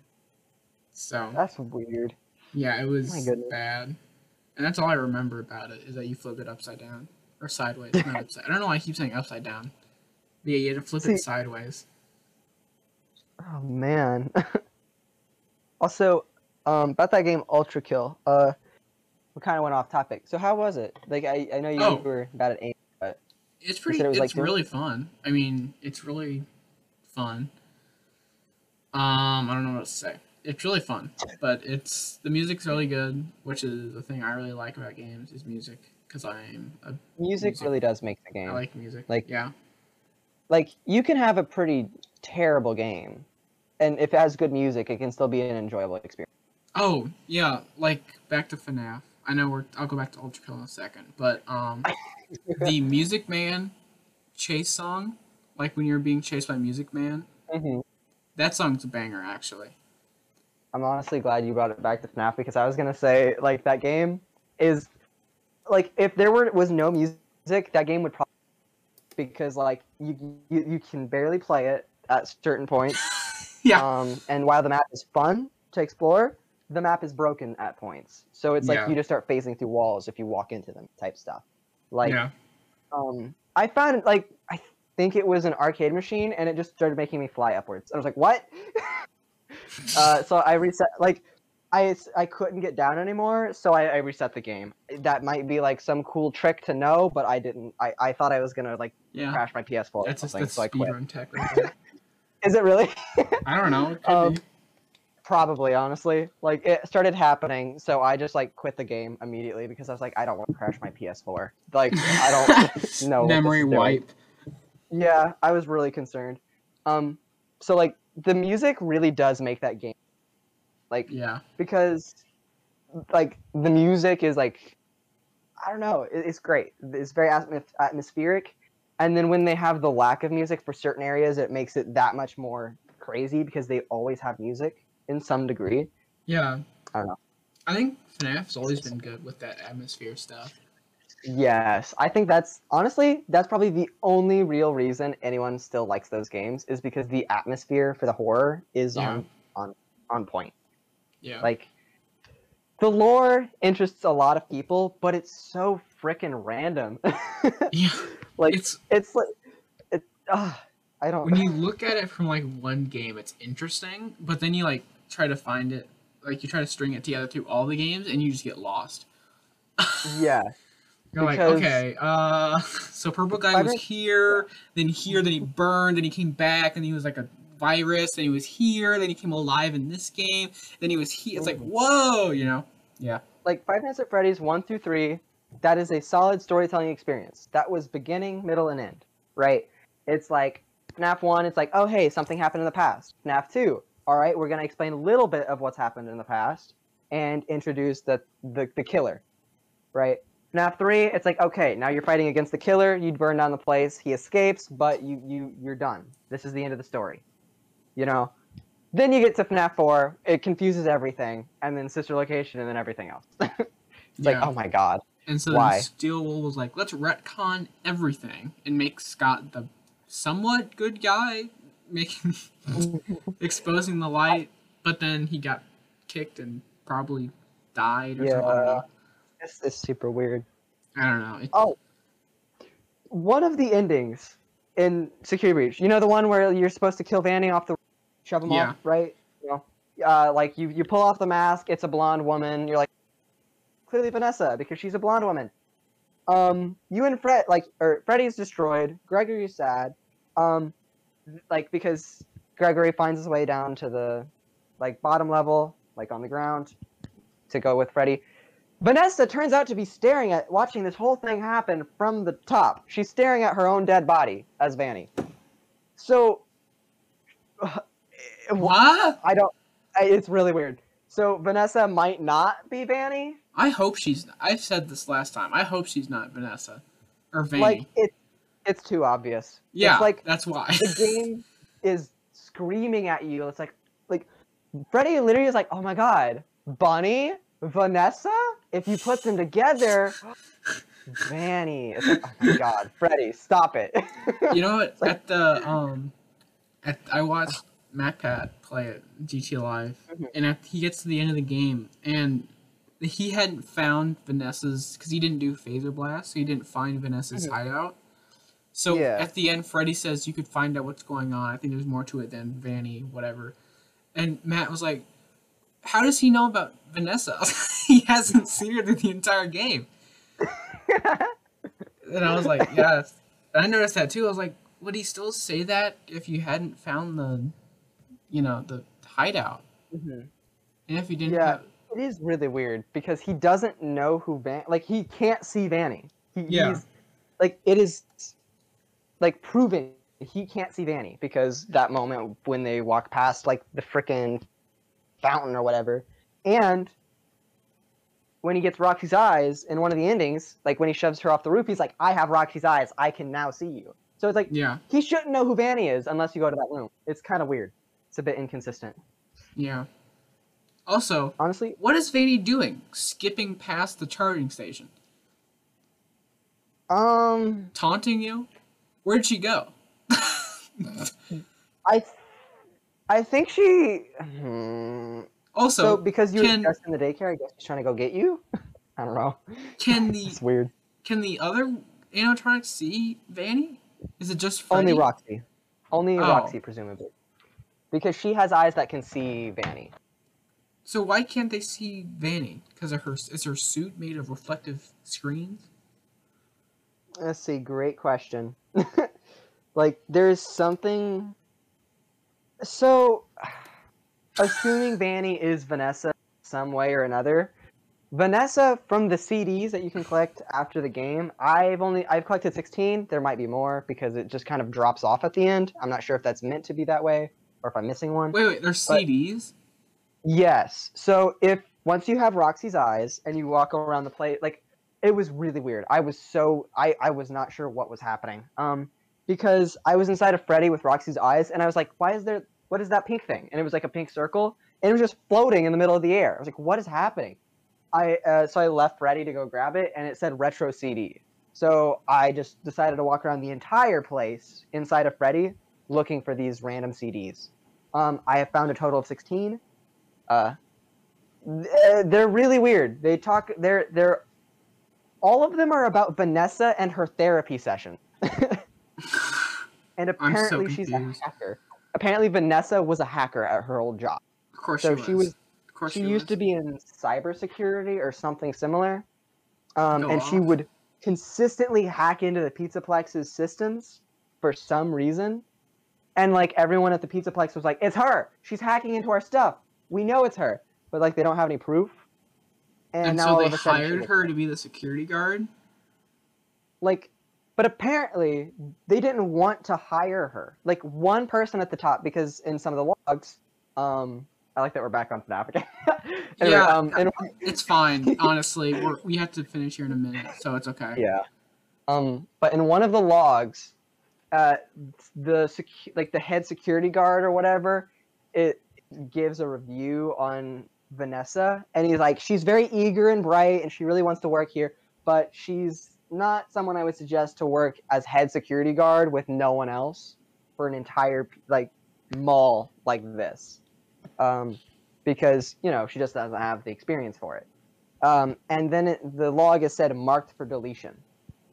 Speaker 1: so
Speaker 2: That's weird.
Speaker 1: yeah, it was bad, and that's all I remember about it is that you flip it upside down or sideways, not (laughs) upside. I don't know why I keep saying upside down. Yeah, you had to flip
Speaker 2: See-
Speaker 1: it sideways.
Speaker 2: Oh man. (laughs) also, um, about that game Ultra Kill. Uh, we kind of went off topic. So how was it? Like, I, I know you
Speaker 1: Oh.
Speaker 2: were bad at aim.
Speaker 1: It's pretty.
Speaker 2: it was,
Speaker 1: it's
Speaker 2: like,
Speaker 1: really fun. I mean, it's really fun. Um, I don't know what to say. It's really fun, but it's the music's really good, which is the thing I really like about games is music because I'm a,
Speaker 2: Music,
Speaker 1: Music.
Speaker 2: really does make the game.
Speaker 1: I like music.
Speaker 2: Like-
Speaker 1: yeah,
Speaker 2: like you can have a pretty terrible game, and if it has good music, it can still be an enjoyable experience.
Speaker 1: Oh yeah, like back to FNAF. I know we're. I'll go back to Ultra Kill in a second, but um, (laughs) the Music Man chase song, like when you're being chased by Music Man,
Speaker 2: hmm
Speaker 1: that song's a banger actually.
Speaker 2: I'm honestly glad you brought it back to FNAF because I was gonna say like that game is like if there were was no music, that game would probably because like you you, you can barely play it at certain points. (laughs)
Speaker 1: Yeah.
Speaker 2: Um, and while the map is fun to explore, the map is broken at points. So it's like
Speaker 1: Yeah.
Speaker 2: you just start phasing through walls if you walk into them type stuff. Like
Speaker 1: yeah.
Speaker 2: um I found like I think it was an arcade machine and it just started making me fly upwards. I was like, "What?" (laughs) uh so I reset like I I couldn't get down anymore, so I, I reset the game. That might be like some cool trick to know, but I didn't. I, I thought I was gonna like
Speaker 1: Yeah.
Speaker 2: crash my PS4 or
Speaker 1: That's just that's
Speaker 2: so I quit.
Speaker 1: speedrun tech right. (laughs)
Speaker 2: Is it really?
Speaker 1: I don't know. (laughs)
Speaker 2: Um. Probably, honestly. Like it started happening, so I just like quit the game immediately because I was like, I don't want to crash my PS4. Like I don't know.
Speaker 1: Memory
Speaker 2: is doing. Yeah, I was really concerned. Um, so like the music really does make that game, like
Speaker 1: Yeah.
Speaker 2: because like the music is like, I don't know, it's great. It's very atmospheric, and then when they have the lack of music for certain areas, it makes it that much more crazy because they always have music in some degree.
Speaker 1: Yeah.
Speaker 2: I don't know.
Speaker 1: I think FNAF's always been good with that atmosphere stuff.
Speaker 2: Yes, I think that's honestly that's probably the only real reason anyone still likes those games is because the atmosphere for the horror is
Speaker 1: Yeah.
Speaker 2: on on on point.
Speaker 1: Yeah.
Speaker 2: Like the lore interests a lot of people, but it's so freaking random. (laughs)
Speaker 1: yeah.
Speaker 2: like
Speaker 1: It's
Speaker 2: it's like it uh, I don't
Speaker 1: when you (laughs) look at it from like one game, it's interesting, but then you like try to find it, like you try to string it together through all the games, and you just get lost. (laughs)
Speaker 2: yeah.
Speaker 1: You're like, okay, uh, (laughs) so purple guy was here, then here, then he burned, then he came back, and he was like a virus, then he was here, then he came alive in this game, then he was here. It's like, whoa, you know? Yeah.
Speaker 2: like Five Nights at Freddy's one through three, that is a solid storytelling experience. That was beginning, middle, and end, right? It's like FNAF one, it's like, oh hey, something happened in the past. FNAF two, all right, we're gonna explain a little bit of what's happened in the past and introduce the the, the killer, right? FNAF three, it's like, okay, now you're fighting against the killer. You burn down the place. He escapes, but you you you're done. This is the end of the story, you know. Then you get to FNAF 4, it confuses everything, and then Sister Location, and then everything else. (laughs) it's like, oh my god.
Speaker 1: And so
Speaker 2: Why?
Speaker 1: Steelwool was like, let's retcon everything and make Scott the somewhat good guy, (laughs) making (laughs) exposing the light, but then he got kicked and probably died or something.
Speaker 2: Yeah.
Speaker 1: know.
Speaker 2: This is super weird.
Speaker 1: I don't know.
Speaker 2: Oh, one of the endings in Security Breach, you know the one where you're supposed to kill Vanny off the, shove him
Speaker 1: Yeah.
Speaker 2: off, right? You know, uh, like you you pull off the mask, it's a blonde woman. You're like, clearly Vanessa because she's a blonde woman. Um, you and Fred, like, or Freddy's destroyed. Gregory's sad. Um, like because Gregory finds his way down to the, like, bottom level, like on the ground, to go with Freddy. Vanessa turns out to be staring at watching this whole thing happen from the top. She's staring at her own dead body as Vanny. So, (sighs)
Speaker 1: what?
Speaker 2: I don't. I, it's really weird. So Vanessa might not be Vanny.
Speaker 1: I hope she's. I said this last time. I hope she's not Vanessa or Vanny.
Speaker 2: Like it, it's too obvious.
Speaker 1: yeah,
Speaker 2: It's like
Speaker 1: that's why.
Speaker 2: the game is screaming at you. It's like, like Freddy literally is like, oh my god, Bunny, Vanessa. If you put them together, Vanny. It's like, oh my god, Freddy, stop it.
Speaker 1: you know what? (laughs)
Speaker 2: like-
Speaker 1: at the um, at I watched MatPat play it GT Live,
Speaker 2: Mhm.
Speaker 1: and at, he gets to the end of the game, and he hadn't found Vanessa's because he didn't do Fazer Blast, so he didn't find Vanessa's
Speaker 2: Mhm.
Speaker 1: hideout. So
Speaker 2: Yeah.
Speaker 1: at the end, Freddy says you could find out what's going on. I think there's more to it than Vanny, whatever. And Matt was like, "How does he know about Vanessa? (laughs) he hasn't seen her through the entire game." And I was like, (laughs) "Yeah." And I noticed that too. I was like, "Would he still say that if you hadn't found the, you know, the hideout?
Speaker 2: Mhm.
Speaker 1: And if you didn't
Speaker 2: Yeah.
Speaker 1: have,
Speaker 2: It is really weird because he doesn't know who Van like he can't see Vanny. He,
Speaker 1: Yeah.
Speaker 2: He's, like it is like proven he can't see Vanny because that moment when they walk past like the frickin' fountain or whatever, and when he gets Roxy's eyes in one of the endings, like when he shoves her off the roof, he's like, "I have Roxy's eyes. I can now see you." So it's like
Speaker 1: yeah,
Speaker 2: he shouldn't know who Vanny is unless you go to that room. It's kind of weird. It's a bit inconsistent,
Speaker 1: yeah. Also,
Speaker 2: honestly.
Speaker 1: what is Vanny doing? Skipping past the charging station,
Speaker 2: Um,
Speaker 1: taunting you? Where'd she go?
Speaker 2: I, I think she. Hmm.
Speaker 1: also,
Speaker 2: So, because you
Speaker 1: can-
Speaker 2: were just in the daycare, I guess she's trying to go get you. (laughs) I don't know.
Speaker 1: can (laughs) the
Speaker 2: It's weird.
Speaker 1: can the other animatronics see Vanny? Is it just Freddy?
Speaker 2: Only Roxy. Only
Speaker 1: Oh.
Speaker 2: Roxy, presumably, because she has eyes that can see Vanny.
Speaker 1: So why can't they see Vanny? Because of her is her suit made of reflective screens?
Speaker 2: Let's see. Great question. (laughs) like, there's something. So, (sighs) assuming Vanny is Vanessa some way or another, Vanessa from the CDs that you can collect after the game, I've only I've collected 16. There might be more because it just kind of drops off at the end. I'm not sure if that's meant to be that way or if I'm missing one.
Speaker 1: Wait, wait, there's
Speaker 2: But-
Speaker 1: CDs.
Speaker 2: Yes. So if once you have Roxy's eyes and you walk around the plate, like it was really weird. I was so I I was not sure what was happening. Um, because I was inside of Freddy with Roxy's eyes, and I was like, why is there? What is that pink thing? And it was like a pink circle, and it was just floating in the middle of the air. I was like, what is happening? I uh, so I left Freddy to go grab it, and it said retro CD. So I just decided to walk around the entire place inside of Freddy, looking for these random CDs. Um, I have found a total of sixteen. Uh, uh, they're really weird. They talk. They're they're. All of them are about Vanessa and her therapy session. (laughs) and
Speaker 1: I'm so
Speaker 2: apparently she's a hacker. Apparently Vanessa was a hacker at her old job.
Speaker 1: Of course
Speaker 2: So
Speaker 1: she was.
Speaker 2: she was
Speaker 1: Of course
Speaker 2: she
Speaker 1: she,
Speaker 2: used
Speaker 1: was.
Speaker 2: to be in cybersecurity or something similar. Um, and she would consistently hack into the Pizzaplex's systems for some reason. And like everyone at the Pizzaplex was like, "It's her. She's hacking into our stuff. We know it's her." But like they don't have any proof. And,
Speaker 1: And
Speaker 2: now
Speaker 1: so
Speaker 2: all
Speaker 1: they
Speaker 2: of a sudden she
Speaker 1: hired her to be the security guard.
Speaker 2: like but apparently they didn't want to hire her like one person at the top because in some of the logs um i like that we're back on south africa (laughs) anyway,
Speaker 1: Yeah.
Speaker 2: um in, (laughs)
Speaker 1: It's fine, (laughs) honestly. We're, we have to finish here in a minute, so it's okay.
Speaker 2: yeah um but in one of the logs uh the secu- like the head security guard or whatever it gives a review on vanessa and he's like she's very eager and bright and she really wants to work here but she's not someone i would suggest to work as head security guard with no one else for an entire like mall like this um because you know she just doesn't have the experience for it um and then it, the log is said marked for deletion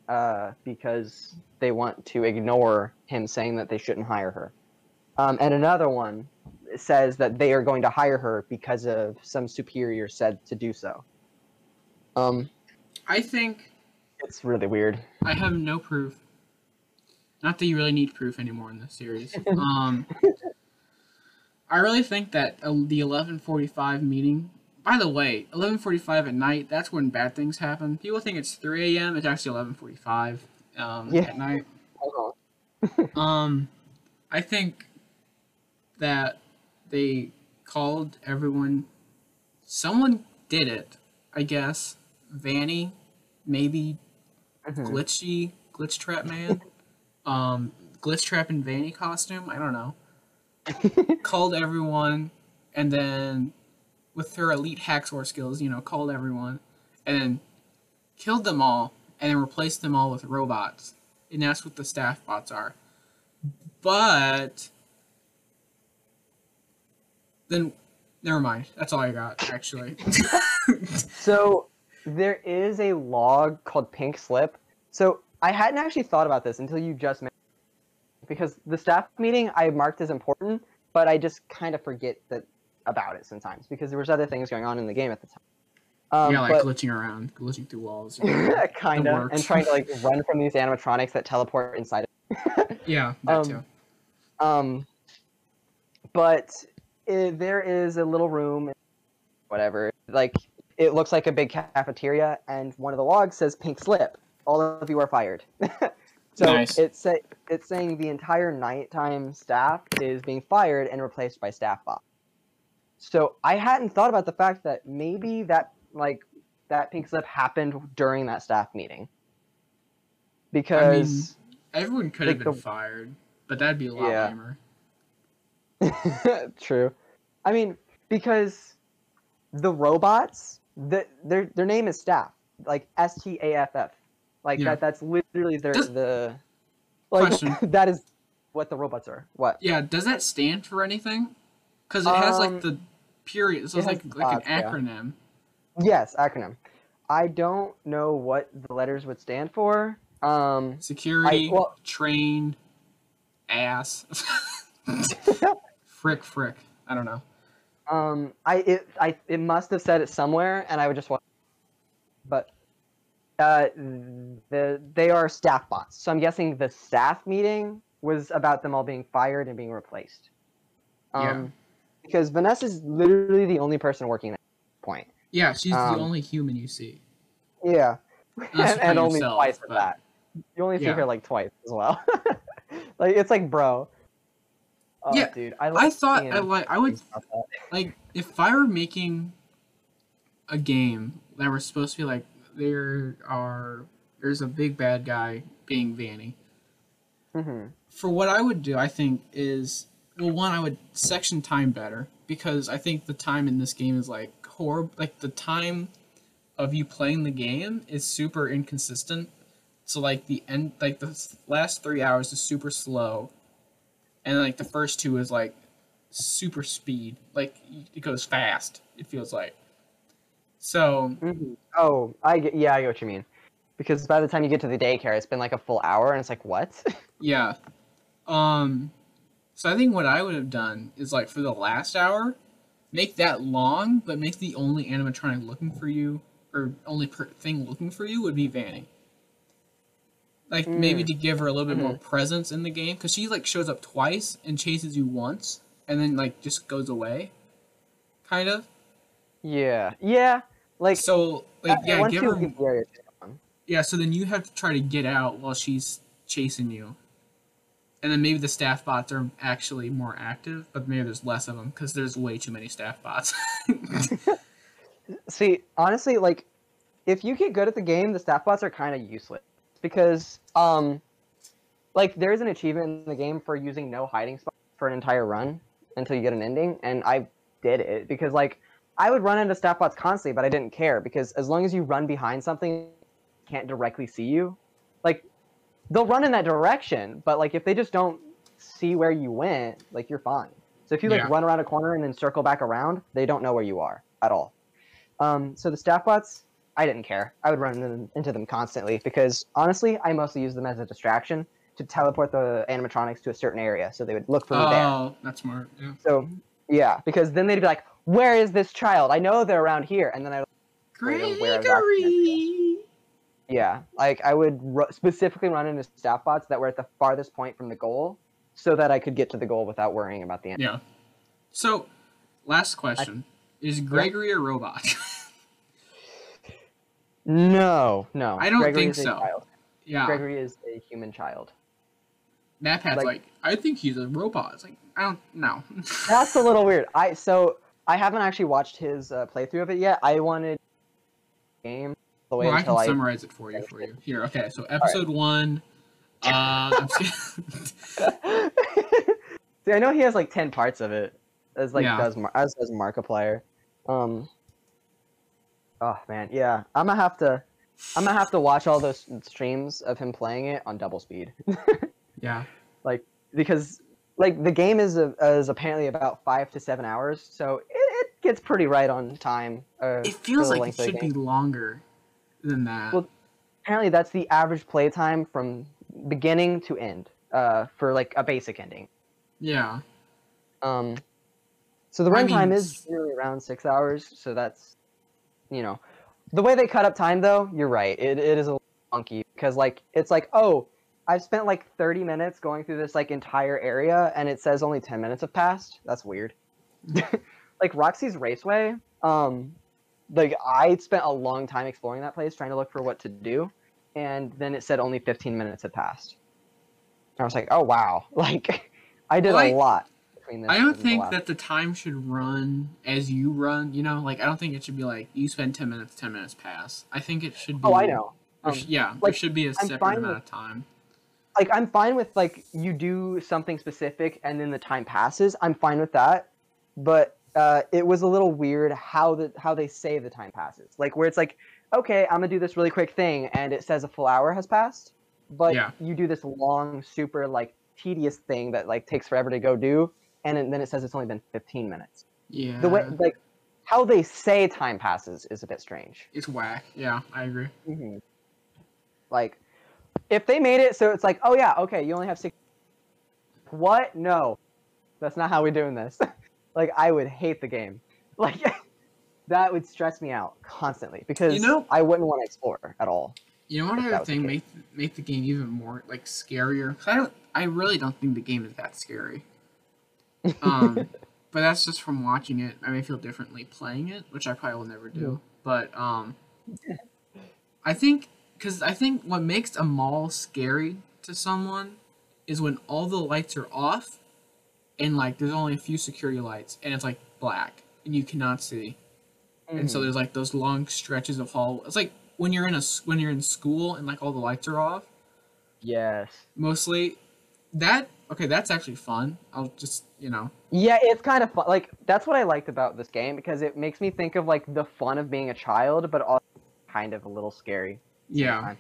Speaker 2: uh, because they want to ignore him saying that they shouldn't hire her. Um, and another one says that they are going to hire her because of some superior said to do so. Um,
Speaker 1: I think
Speaker 2: it's really weird.
Speaker 1: I have no proof. Not that you really need proof anymore in this series. (laughs) Um, I really think that uh, the 11:45 meeting. By the way, 11:45 at night. That's when bad things happen. People think it's 3 a.m. It's actually 11:45 um,
Speaker 2: Yeah.
Speaker 1: at night.
Speaker 2: Hold on. (laughs)
Speaker 1: Um, I think that they called everyone. Someone did it, I guess. Vanny, maybe
Speaker 2: Mhm.
Speaker 1: glitchy Glitchtrap man, um, Glitchtrap and Vanny costume. I don't know. (laughs) called everyone, and then with her elite hacksaw skills, you know, called everyone, and then killed them all, and then replaced them all with robots. And that's what the staff bots are. But then, never mind. That's all I got, actually. (laughs)
Speaker 2: So there is a log called Pink Slip. So I hadn't actually thought about this until you just mentioned because the staff meeting I marked as important, but I just kind of forget that about it sometimes because there was other things going on in the game at the time. Um,
Speaker 1: yeah, like
Speaker 2: but
Speaker 1: glitching around, glitching through walls. (laughs)
Speaker 2: kind of, and trying to like run from these animatronics that teleport inside. Of (laughs)
Speaker 1: yeah, that
Speaker 2: Um,
Speaker 1: too.
Speaker 2: Um, but i there is a little room, whatever. Like it looks like a big cafeteria, and one of the logs says "pink slip." All of you are fired. (laughs) so
Speaker 1: Nice.
Speaker 2: it's say, it's saying the entire nighttime staff is being fired and replaced by staff bot. So I hadn't thought about the fact that maybe that like that pink slip happened during that staff meeting. Because I mean,
Speaker 1: Everyone could have been
Speaker 2: the-
Speaker 1: fired, but that'd be a lot
Speaker 2: Yeah.
Speaker 1: lamer. (laughs)
Speaker 2: True. I mean, because the robots, the, their their name is staff, like S T A F F, like
Speaker 1: Yeah.
Speaker 2: that. That's literally their
Speaker 1: Does-
Speaker 2: the like
Speaker 1: Question. (laughs)
Speaker 2: that is what the robots are. What?
Speaker 1: Yeah, does that stand for anything? Because it has
Speaker 2: Um,
Speaker 1: like the period, so
Speaker 2: it
Speaker 1: it's like
Speaker 2: has
Speaker 1: like
Speaker 2: dots,
Speaker 1: an
Speaker 2: yeah.
Speaker 1: acronym.
Speaker 2: Yes, acronym. I don't know what the letters would stand for. Um,
Speaker 1: Security,
Speaker 2: well-
Speaker 1: trained, ass, (laughs) frick, frick. I don't know.
Speaker 2: Um, I it I it must have said it somewhere, and I would just want. But uh, the they are staff bots, so I'm guessing the staff meeting was about them all being fired and being replaced. Um,
Speaker 1: Yeah.
Speaker 2: Because Vanessa's literally the only person working at that point.
Speaker 1: Yeah, she's
Speaker 2: Um,
Speaker 1: the only human you see.
Speaker 2: Yeah,
Speaker 1: Unless (laughs)
Speaker 2: and, and
Speaker 1: play
Speaker 2: only twice
Speaker 1: but-
Speaker 2: that. You only see
Speaker 1: Yeah.
Speaker 2: her like twice as well. (laughs) like it's like, bro. Oh,
Speaker 1: Yeah,
Speaker 2: dude, I,
Speaker 1: I thought I like I would
Speaker 2: things about that.
Speaker 1: like if I were making a game that was supposed to be like there are there's a big bad guy being Vanny.
Speaker 2: Mhm.
Speaker 1: For what I would do, I think is well, one I would section time better because I think the time in this game is like horrible. Like the time of you playing the game is super inconsistent. So like the end, like the last three hours is super slow, and like the first two is like super speed. Like it goes fast. It feels like. So
Speaker 2: Mhm. Oh, I get. Yeah, I get what you mean. Because by the time you get to the daycare, it's been like a full hour, and it's like, what? (laughs)
Speaker 1: Yeah. Um so I think what I would have done is like for the last hour, make that long, but make the only animatronic looking for you or only per- thing looking for you would be Vanny. Like maybe
Speaker 2: Mm.
Speaker 1: to give her a little bit more presence in the game cuz she like shows up twice and chases you once and then like just goes away. Kind of.
Speaker 2: yeah, yeah. Like,
Speaker 1: So like yeah, give her
Speaker 2: get the area taken.
Speaker 1: Yeah, so then you have to try to get out while she's chasing you. And then maybe the staff bots are actually more active, but maybe there's less of them because there's way too many staff bots. (laughs) (laughs)
Speaker 2: See, honestly, like, if you get good at the game, the staff bots are kind of useless because, um, like, there is an achievement in the game for using no hiding spot for an entire run until you get an ending, and I did it because, like, I would run into staff bots constantly, but I didn't care because as long as you run behind something, can't directly see you, like, they'll run in that direction, but like if they just don't see where you went, like you're fine. So if you like
Speaker 1: Yeah.
Speaker 2: run around a corner and then circle back around, they don't know where you are at all. Um, so the staff bots, I didn't care. I would run into them constantly because honestly, I mostly use them as a distraction to teleport the animatronics to a certain area, so they would look for me there.
Speaker 1: oh, that's smart. Yeah.
Speaker 2: So yeah, because then they'd be like, "Where is this child? I know they're around here," and then I Right aware of that
Speaker 1: Gregory!
Speaker 2: Yeah, like I would ru- specifically run into staff bots that were at the farthest point from the goal, so that I could get to the goal without worrying about the end.
Speaker 1: Yeah. So, last question. Is Gregory a robot? (laughs)
Speaker 2: No, no.
Speaker 1: I don't
Speaker 2: Gregory
Speaker 1: think so.
Speaker 2: child.
Speaker 1: yeah.
Speaker 2: Gregory is a human child.
Speaker 1: MatPat's like,
Speaker 2: like-
Speaker 1: I think he's a robot. It's like, I don't know. (laughs)
Speaker 2: That's a little weird. I so I haven't actually watched his uh, playthrough of it yet. I wanted game the way
Speaker 1: well, I can
Speaker 2: I.
Speaker 1: summarize it for you. For you here. Okay, so episode one. Uh, (laughs) I'm just (laughs) kidding.
Speaker 2: See, I know he has like ten parts of it, as like
Speaker 1: Yeah.
Speaker 2: does Mar- as does Markiplier. Um. Oh man, yeah. I'm gonna have to. I'm gonna have to watch all those streams of him playing it on double speed (laughs)
Speaker 1: yeah.
Speaker 2: Like because like the game is a, is apparently about five to seven hours, so it, it gets pretty right on time. Uh,
Speaker 1: It feels like it
Speaker 2: length of the
Speaker 1: should be longer than that.
Speaker 2: Well, apparently that's the average play time from beginning to end uh, for like a basic ending.
Speaker 1: Yeah.
Speaker 2: Um, so the runtime
Speaker 1: mean,
Speaker 2: is generally around six hours. So that's, you know, the way they cut up time though. You're right. It, it is a little funky because like it's like oh, I've spent like 30 minutes going through this like entire area and it says only 10 minutes have passed. That's weird. (laughs) like Roxy's Raceway. Um, like I spent a long time exploring that place trying to look for what to do, and then it said only 15 minutes had passed. And I was like, oh wow, (laughs) like I did
Speaker 1: Well, I-
Speaker 2: a lot between this.
Speaker 1: I don't
Speaker 2: and the
Speaker 1: think that the time should run as you run. You know, like I don't think it should be like you spend ten minutes, ten minutes pass. I think it should be.
Speaker 2: Oh, I know. Um,
Speaker 1: sh- yeah, there
Speaker 2: like,
Speaker 1: should be a
Speaker 2: I'm
Speaker 1: separate amount
Speaker 2: with-
Speaker 1: of time.
Speaker 2: like I'm fine with like you do something specific and then the time passes. I'm fine with that, but uh, it was a little weird how the how they say the time passes. Like where it's like, okay, I'm gonna do this really quick thing, and it says a full hour has passed, but
Speaker 1: Yeah.
Speaker 2: you do this long, super like tedious thing that like takes forever to go do, and then it says it's only been 15 minutes.
Speaker 1: Yeah.
Speaker 2: The way like how they say time passes is a bit strange.
Speaker 1: it's whack. Yeah, I agree.
Speaker 2: hmm Like, if they made it so it's like, oh yeah, okay, you only have six. What? No, that's not how we're doing this. (laughs) like, I would hate the game. (laughs) Like, (laughs) that would stress me out constantly because
Speaker 1: You know-
Speaker 2: I wouldn't want to explore at all.
Speaker 1: You know what other thing make make the game even more like scarier? 'Cause I don't. I really don't think the game is that scary. Um, (laughs) but that's just from watching it. I may feel differently playing it, which I probably will never do. But um, I think because I think what makes a mall scary to someone is when all the lights are off, and like there's only a few security lights, and it's like black, and you cannot see. and so
Speaker 2: Mhm.
Speaker 1: there's like those long stretches of hall. It's like when you're in a when you're in school and like all the lights are off.
Speaker 2: yes.
Speaker 1: Mostly, that okay. That's actually fun. I'll just you know
Speaker 2: Yeah, it's kind of fun. Like that's what I liked about this game because it makes me think of like the fun of being a child, but also kind of a little scary. at the same
Speaker 1: yeah.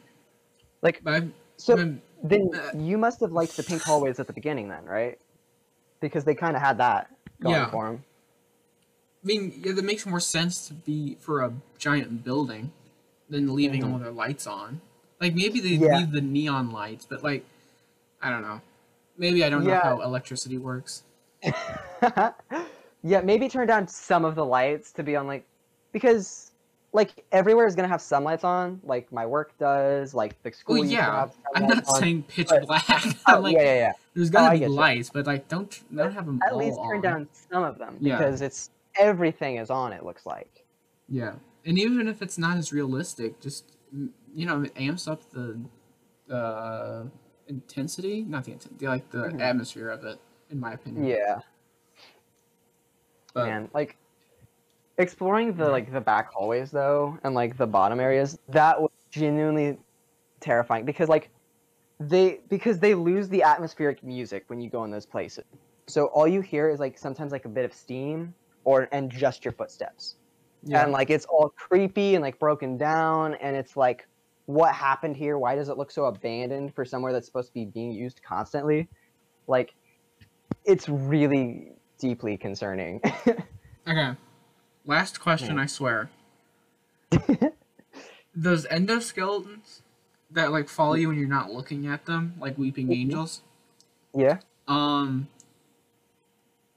Speaker 2: Like
Speaker 1: I've,
Speaker 2: so.
Speaker 1: been-
Speaker 2: Then
Speaker 1: Uh,
Speaker 2: you must have liked the pink hallways at the beginning, then, right? Because they kind of had that going
Speaker 1: Yeah.
Speaker 2: for them.
Speaker 1: I mean, yeah, that makes more sense to be for a giant building than leaving
Speaker 2: Mhm.
Speaker 1: all their lights on. Like maybe they
Speaker 2: Yeah.
Speaker 1: leave the neon lights, but like I don't know. Maybe I don't know how electricity works. (laughs)
Speaker 2: yeah, maybe turn down some of the lights to be on like because like everywhere is gonna have some lights on, like my work does, like the school.
Speaker 1: Well, yeah. I'm not
Speaker 2: on.
Speaker 1: saying pitch
Speaker 2: but-
Speaker 1: black. (laughs)
Speaker 2: Oh,
Speaker 1: like,
Speaker 2: yeah, yeah, yeah.
Speaker 1: there's
Speaker 2: Oh,
Speaker 1: gonna
Speaker 2: I
Speaker 1: be
Speaker 2: get you.
Speaker 1: lights, but like don't don't have them
Speaker 2: At least
Speaker 1: on.
Speaker 2: turn down some of them
Speaker 1: Yeah.
Speaker 2: because it's everything is on. It looks like.
Speaker 1: Yeah, and even if it's not as realistic, just you know, amps up the uh, intensity, not the intensity, like the
Speaker 2: Mhm.
Speaker 1: atmosphere of it, in my opinion.
Speaker 2: Yeah,
Speaker 1: but,
Speaker 2: man. Like exploring the like the back hallways though, and like the bottom areas, that was genuinely terrifying because like they because they lose the atmospheric music when you go in those places. So all you hear is like sometimes like a bit of steam or and just your footsteps.
Speaker 1: yeah,
Speaker 2: And like it's all creepy and like broken down and it's like what happened here? Why does it look so abandoned for somewhere that's supposed to be being used constantly? Like it's really deeply concerning. (laughs)
Speaker 1: okay. Last question,
Speaker 2: Yeah.
Speaker 1: I swear. (laughs) Those endoskeletons that like follow you when you're not looking at them, like weeping angels.
Speaker 2: yeah.
Speaker 1: Um,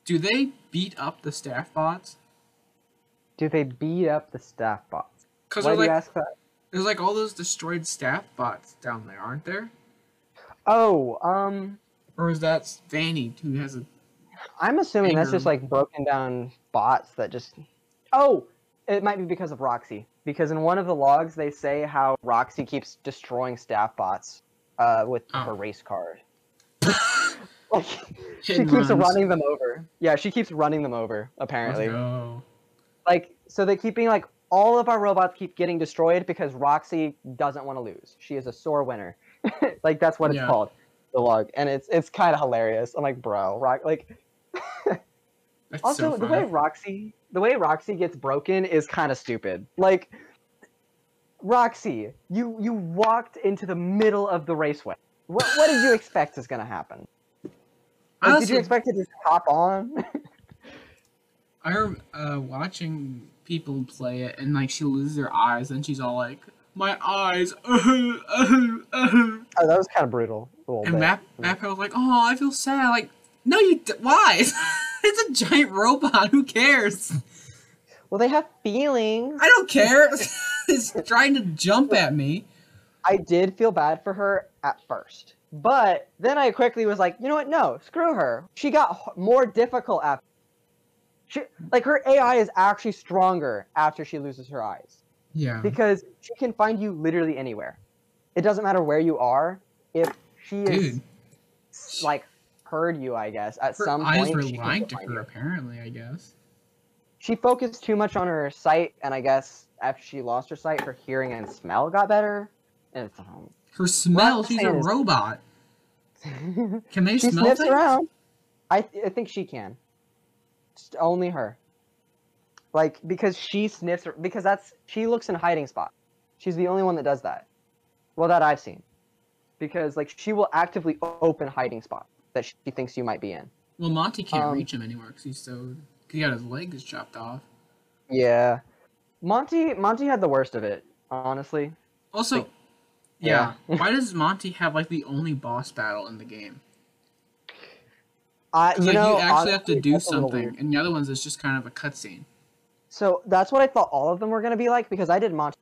Speaker 1: do they beat up the staff bots?
Speaker 2: Do they beat up the staff bots?
Speaker 1: There's
Speaker 2: do you ask that?
Speaker 1: There's like all those destroyed staff bots down there, aren't there?
Speaker 2: Oh, um
Speaker 1: Or is that Vanny who has a
Speaker 2: I'm assuming that's just like broken down bots that just. Oh, it might be because of Roxy. Because in one of the logs, they say how Roxy keeps destroying staff bots uh, with
Speaker 1: Oh.
Speaker 2: her race card. (laughs) like she keeps
Speaker 1: runs.
Speaker 2: running them over. Yeah, she keeps running them over. Apparently, like so they keep being like all of our robots keep getting destroyed because Roxy doesn't want to lose. She is a sore winner. (laughs) like that's what it's
Speaker 1: Yeah.
Speaker 2: called, the log, and it's it's kind of hilarious. I'm like, bro, Rock, like. (laughs)
Speaker 1: That's
Speaker 2: Also,
Speaker 1: so
Speaker 2: the way. Roxy, the way Roxy gets broken is kind of stupid. Like, Roxy, you you walked into the middle of the raceway. What what did you expect is gonna happen? Like, did you expect it to just hop on? (laughs)
Speaker 1: I rem- uh watching people play it and like she loses her eyes and she's all like, my eyes. Uh, uh, uh.
Speaker 2: Oh, that was kind of brutal.
Speaker 1: And. Map Map was like, oh, I feel sad. Like, no, you d- why? (laughs) it's a giant robot. Who cares?
Speaker 2: Well, they have feelings.
Speaker 1: I don't care. (laughs) it's trying to jump at me.
Speaker 2: I did feel bad for her at first, but then I quickly was like, you know what? No, screw her. She got h- more difficult after. She, like her AI is actually stronger after she loses her eyes
Speaker 1: Yeah.
Speaker 2: because she can find you literally anywhere. It doesn't matter where you are. If she is
Speaker 1: Dude,
Speaker 2: s- like heard you, I guess at
Speaker 1: her
Speaker 2: some
Speaker 1: eyes
Speaker 2: point
Speaker 1: were
Speaker 2: she can
Speaker 1: lying to her,
Speaker 2: you.
Speaker 1: apparently, I guess.
Speaker 2: She focused too much on her sight, and I guess after she lost her sight, her hearing and smell got better. And um,
Speaker 1: Her smell, she's a
Speaker 2: is-
Speaker 1: robot. (laughs) Can they
Speaker 2: she
Speaker 1: smell
Speaker 2: sniffs
Speaker 1: things?
Speaker 2: around. I th- I think she can. Only her. Like because she sniffs because that's she looks in hiding spots. She's the only one that does that. Well, that I've seen. Because like she will actively open hiding spots that she thinks you might be in.
Speaker 1: Well, Monty can't
Speaker 2: Um,
Speaker 1: reach him anymore because he's so. He got his legs chopped off.
Speaker 2: Yeah. Monty Monty had the worst of it, honestly.
Speaker 1: Also,
Speaker 2: Like,
Speaker 1: yeah.
Speaker 2: yeah.
Speaker 1: why does Monty have like the only boss battle in the game?
Speaker 2: I you
Speaker 1: like
Speaker 2: know
Speaker 1: you actually have to do
Speaker 2: that's a little
Speaker 1: something, and the other ones is just kind of a cutscene.
Speaker 2: So that's what I thought all of them were gonna be like because I did Monty.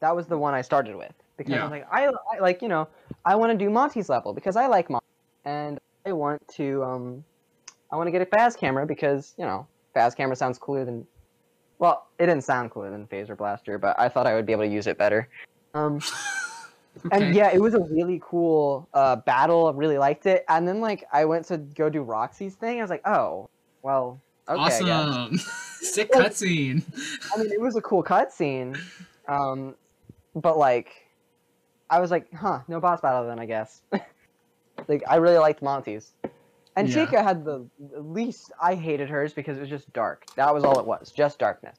Speaker 2: That was the one I started with because
Speaker 1: Yeah.
Speaker 2: I'm like I, I like you know I want to do Monty's level because I like Monty and I want to um I want to get a fast camera because you know fast camera sounds cooler than well it didn't sound cooler than Fazer Blaster but I thought I would be able to use it better. Um (laughs)
Speaker 1: Okay.
Speaker 2: and yeah it was a really cool uh battle I really liked it and then like I went to go do Roxy's thing I was like oh well okay
Speaker 1: awesome. (laughs) Sick cutscene.
Speaker 2: I mean, it was a cool cutscene, um, but like, I was like, huh, no boss battle then, I guess. (laughs) like, I really liked Monty's, and
Speaker 1: Yeah.
Speaker 2: Chica had the least I hated hers because it was just dark. That was all it was, just darkness.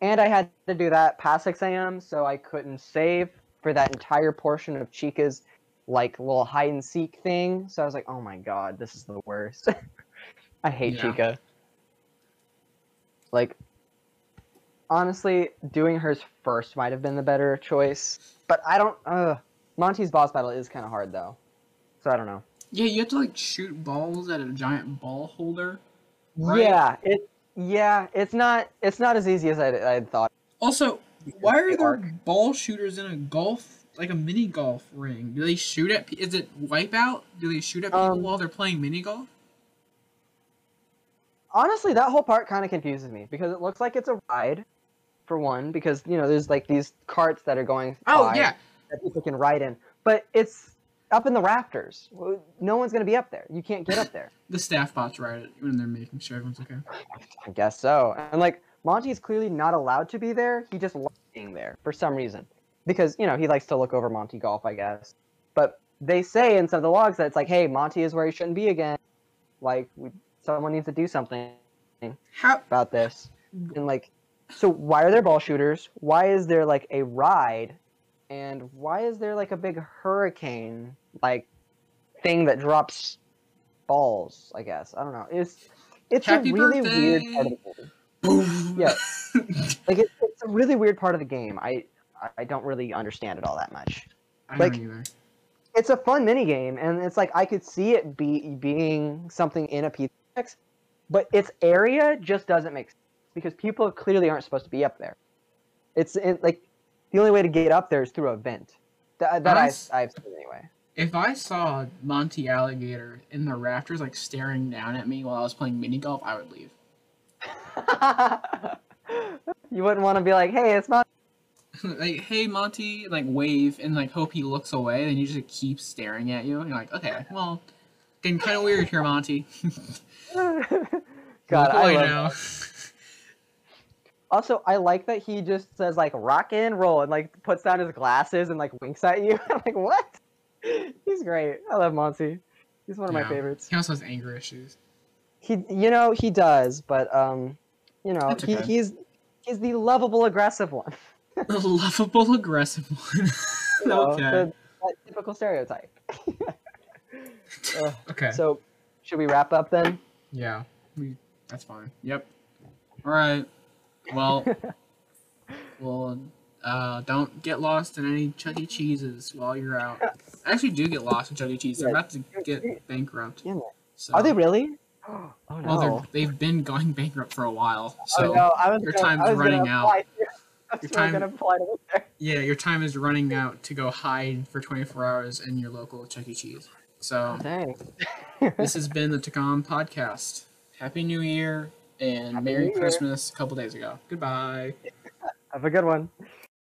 Speaker 2: And I had to do that past 6 a.m., so I couldn't save for that entire portion of Chica's like little hide and seek thing. So I was like, oh my god, this is the worst. (laughs) I hate
Speaker 1: Yeah.
Speaker 2: Chica. Like, honestly, doing hers first might have been the better choice. But I don't. Uh, Monty's boss battle is kind of hard though, so I don't know.
Speaker 1: Yeah, you have to like shoot balls at a giant ball holder. Right.
Speaker 2: Yeah, it. Yeah, it's not. It's not as easy as I I thought.
Speaker 1: Also, why are there
Speaker 2: arc.
Speaker 1: ball shooters in a golf, like a mini golf ring? Do they shoot at? Is it wipeout? Do they shoot at people
Speaker 2: Um,
Speaker 1: while they're playing mini golf?
Speaker 2: Honestly, that whole part kind of confuses me because it looks like it's a ride, for one, because you know there's like these carts that are going.
Speaker 1: Oh yeah,
Speaker 2: that people can ride in, but it's up in the rafters. No one's gonna be up there. You can't get up there. (laughs)
Speaker 1: the staff bots ride it when they're making sure everyone's okay.
Speaker 2: I guess so. And like Monty's clearly not allowed to be there. He just likes being there for some reason, because you know he likes to look over Monty Golf, I guess. But they say in some of the logs that it's like, hey, Monty is where he shouldn't be again. Like we, someone needs to do something
Speaker 1: How?
Speaker 2: about this. And like, so why are there ball shooters? Why is there like a ride? And why is there like a big hurricane like thing that drops balls? I guess I don't know. It's it's
Speaker 1: Happy
Speaker 2: a really weird part of the. Yeah. (laughs) Like it, it's a really weird part of the game. I I- don't really understand it all that much.
Speaker 1: I
Speaker 2: like-
Speaker 1: don't either.
Speaker 2: It's a fun mini game, and it's like I could see it be being something in a pizza box, but its area just doesn't make sense because people clearly aren't supposed to be up there. It's in, like the only way to get up there is through a vent. That, that I've, I've seen anyway.
Speaker 1: If I saw Monty Alligator in the rafters, like staring down at me while I was playing mini golf, I would leave. (laughs)
Speaker 2: you wouldn't want to be like, "Hey, it's Monty. (laughs)
Speaker 1: like, hey Monty, like wave and like hope he looks away, then you just keep staring at you. And you're like, okay, well, getting kind of weird here, Monty. (laughs)
Speaker 2: God, I love
Speaker 1: now.
Speaker 2: Also, I like that he just says like rock and roll and like puts down his glasses and like winks at you. I'm like, what? He's great. I love Monty. He's one of
Speaker 1: Yeah.
Speaker 2: my favorites.
Speaker 1: He also has anger issues.
Speaker 2: He, you know, he does, but um, you know,
Speaker 1: That's
Speaker 2: he, he's he's the lovable, aggressive one. (laughs)
Speaker 1: The lovable, aggressive one. (laughs)
Speaker 2: You know,
Speaker 1: okay.
Speaker 2: the- that typical stereotype. (laughs) Ugh.
Speaker 1: okay.
Speaker 2: So, should we wrap up then?
Speaker 1: yeah, we. That's fine. Yep. All right. Well. well, Uh, don't get lost in any Chuck E. Cheeses while you're out. I actually do get lost in Chuck E. Cheese. They're about to get bankrupt. So.
Speaker 2: Are they really? Oh no.
Speaker 1: Well, they've been going bankrupt for a while. Oh, so
Speaker 2: oh no,
Speaker 1: your
Speaker 2: gonna,
Speaker 1: time's running out.
Speaker 2: apply- I was
Speaker 1: Your time-
Speaker 2: gonna apply to there.
Speaker 1: yeah, your time is running out to go hide for 24 hours in your local Chuck E. Cheese. So oh,
Speaker 2: Dang.
Speaker 1: this has been the Takam podcast. Happy New Year and
Speaker 2: Happy
Speaker 1: Merry
Speaker 2: New Year.
Speaker 1: Christmas a couple days ago. Goodbye.
Speaker 2: Have a good one.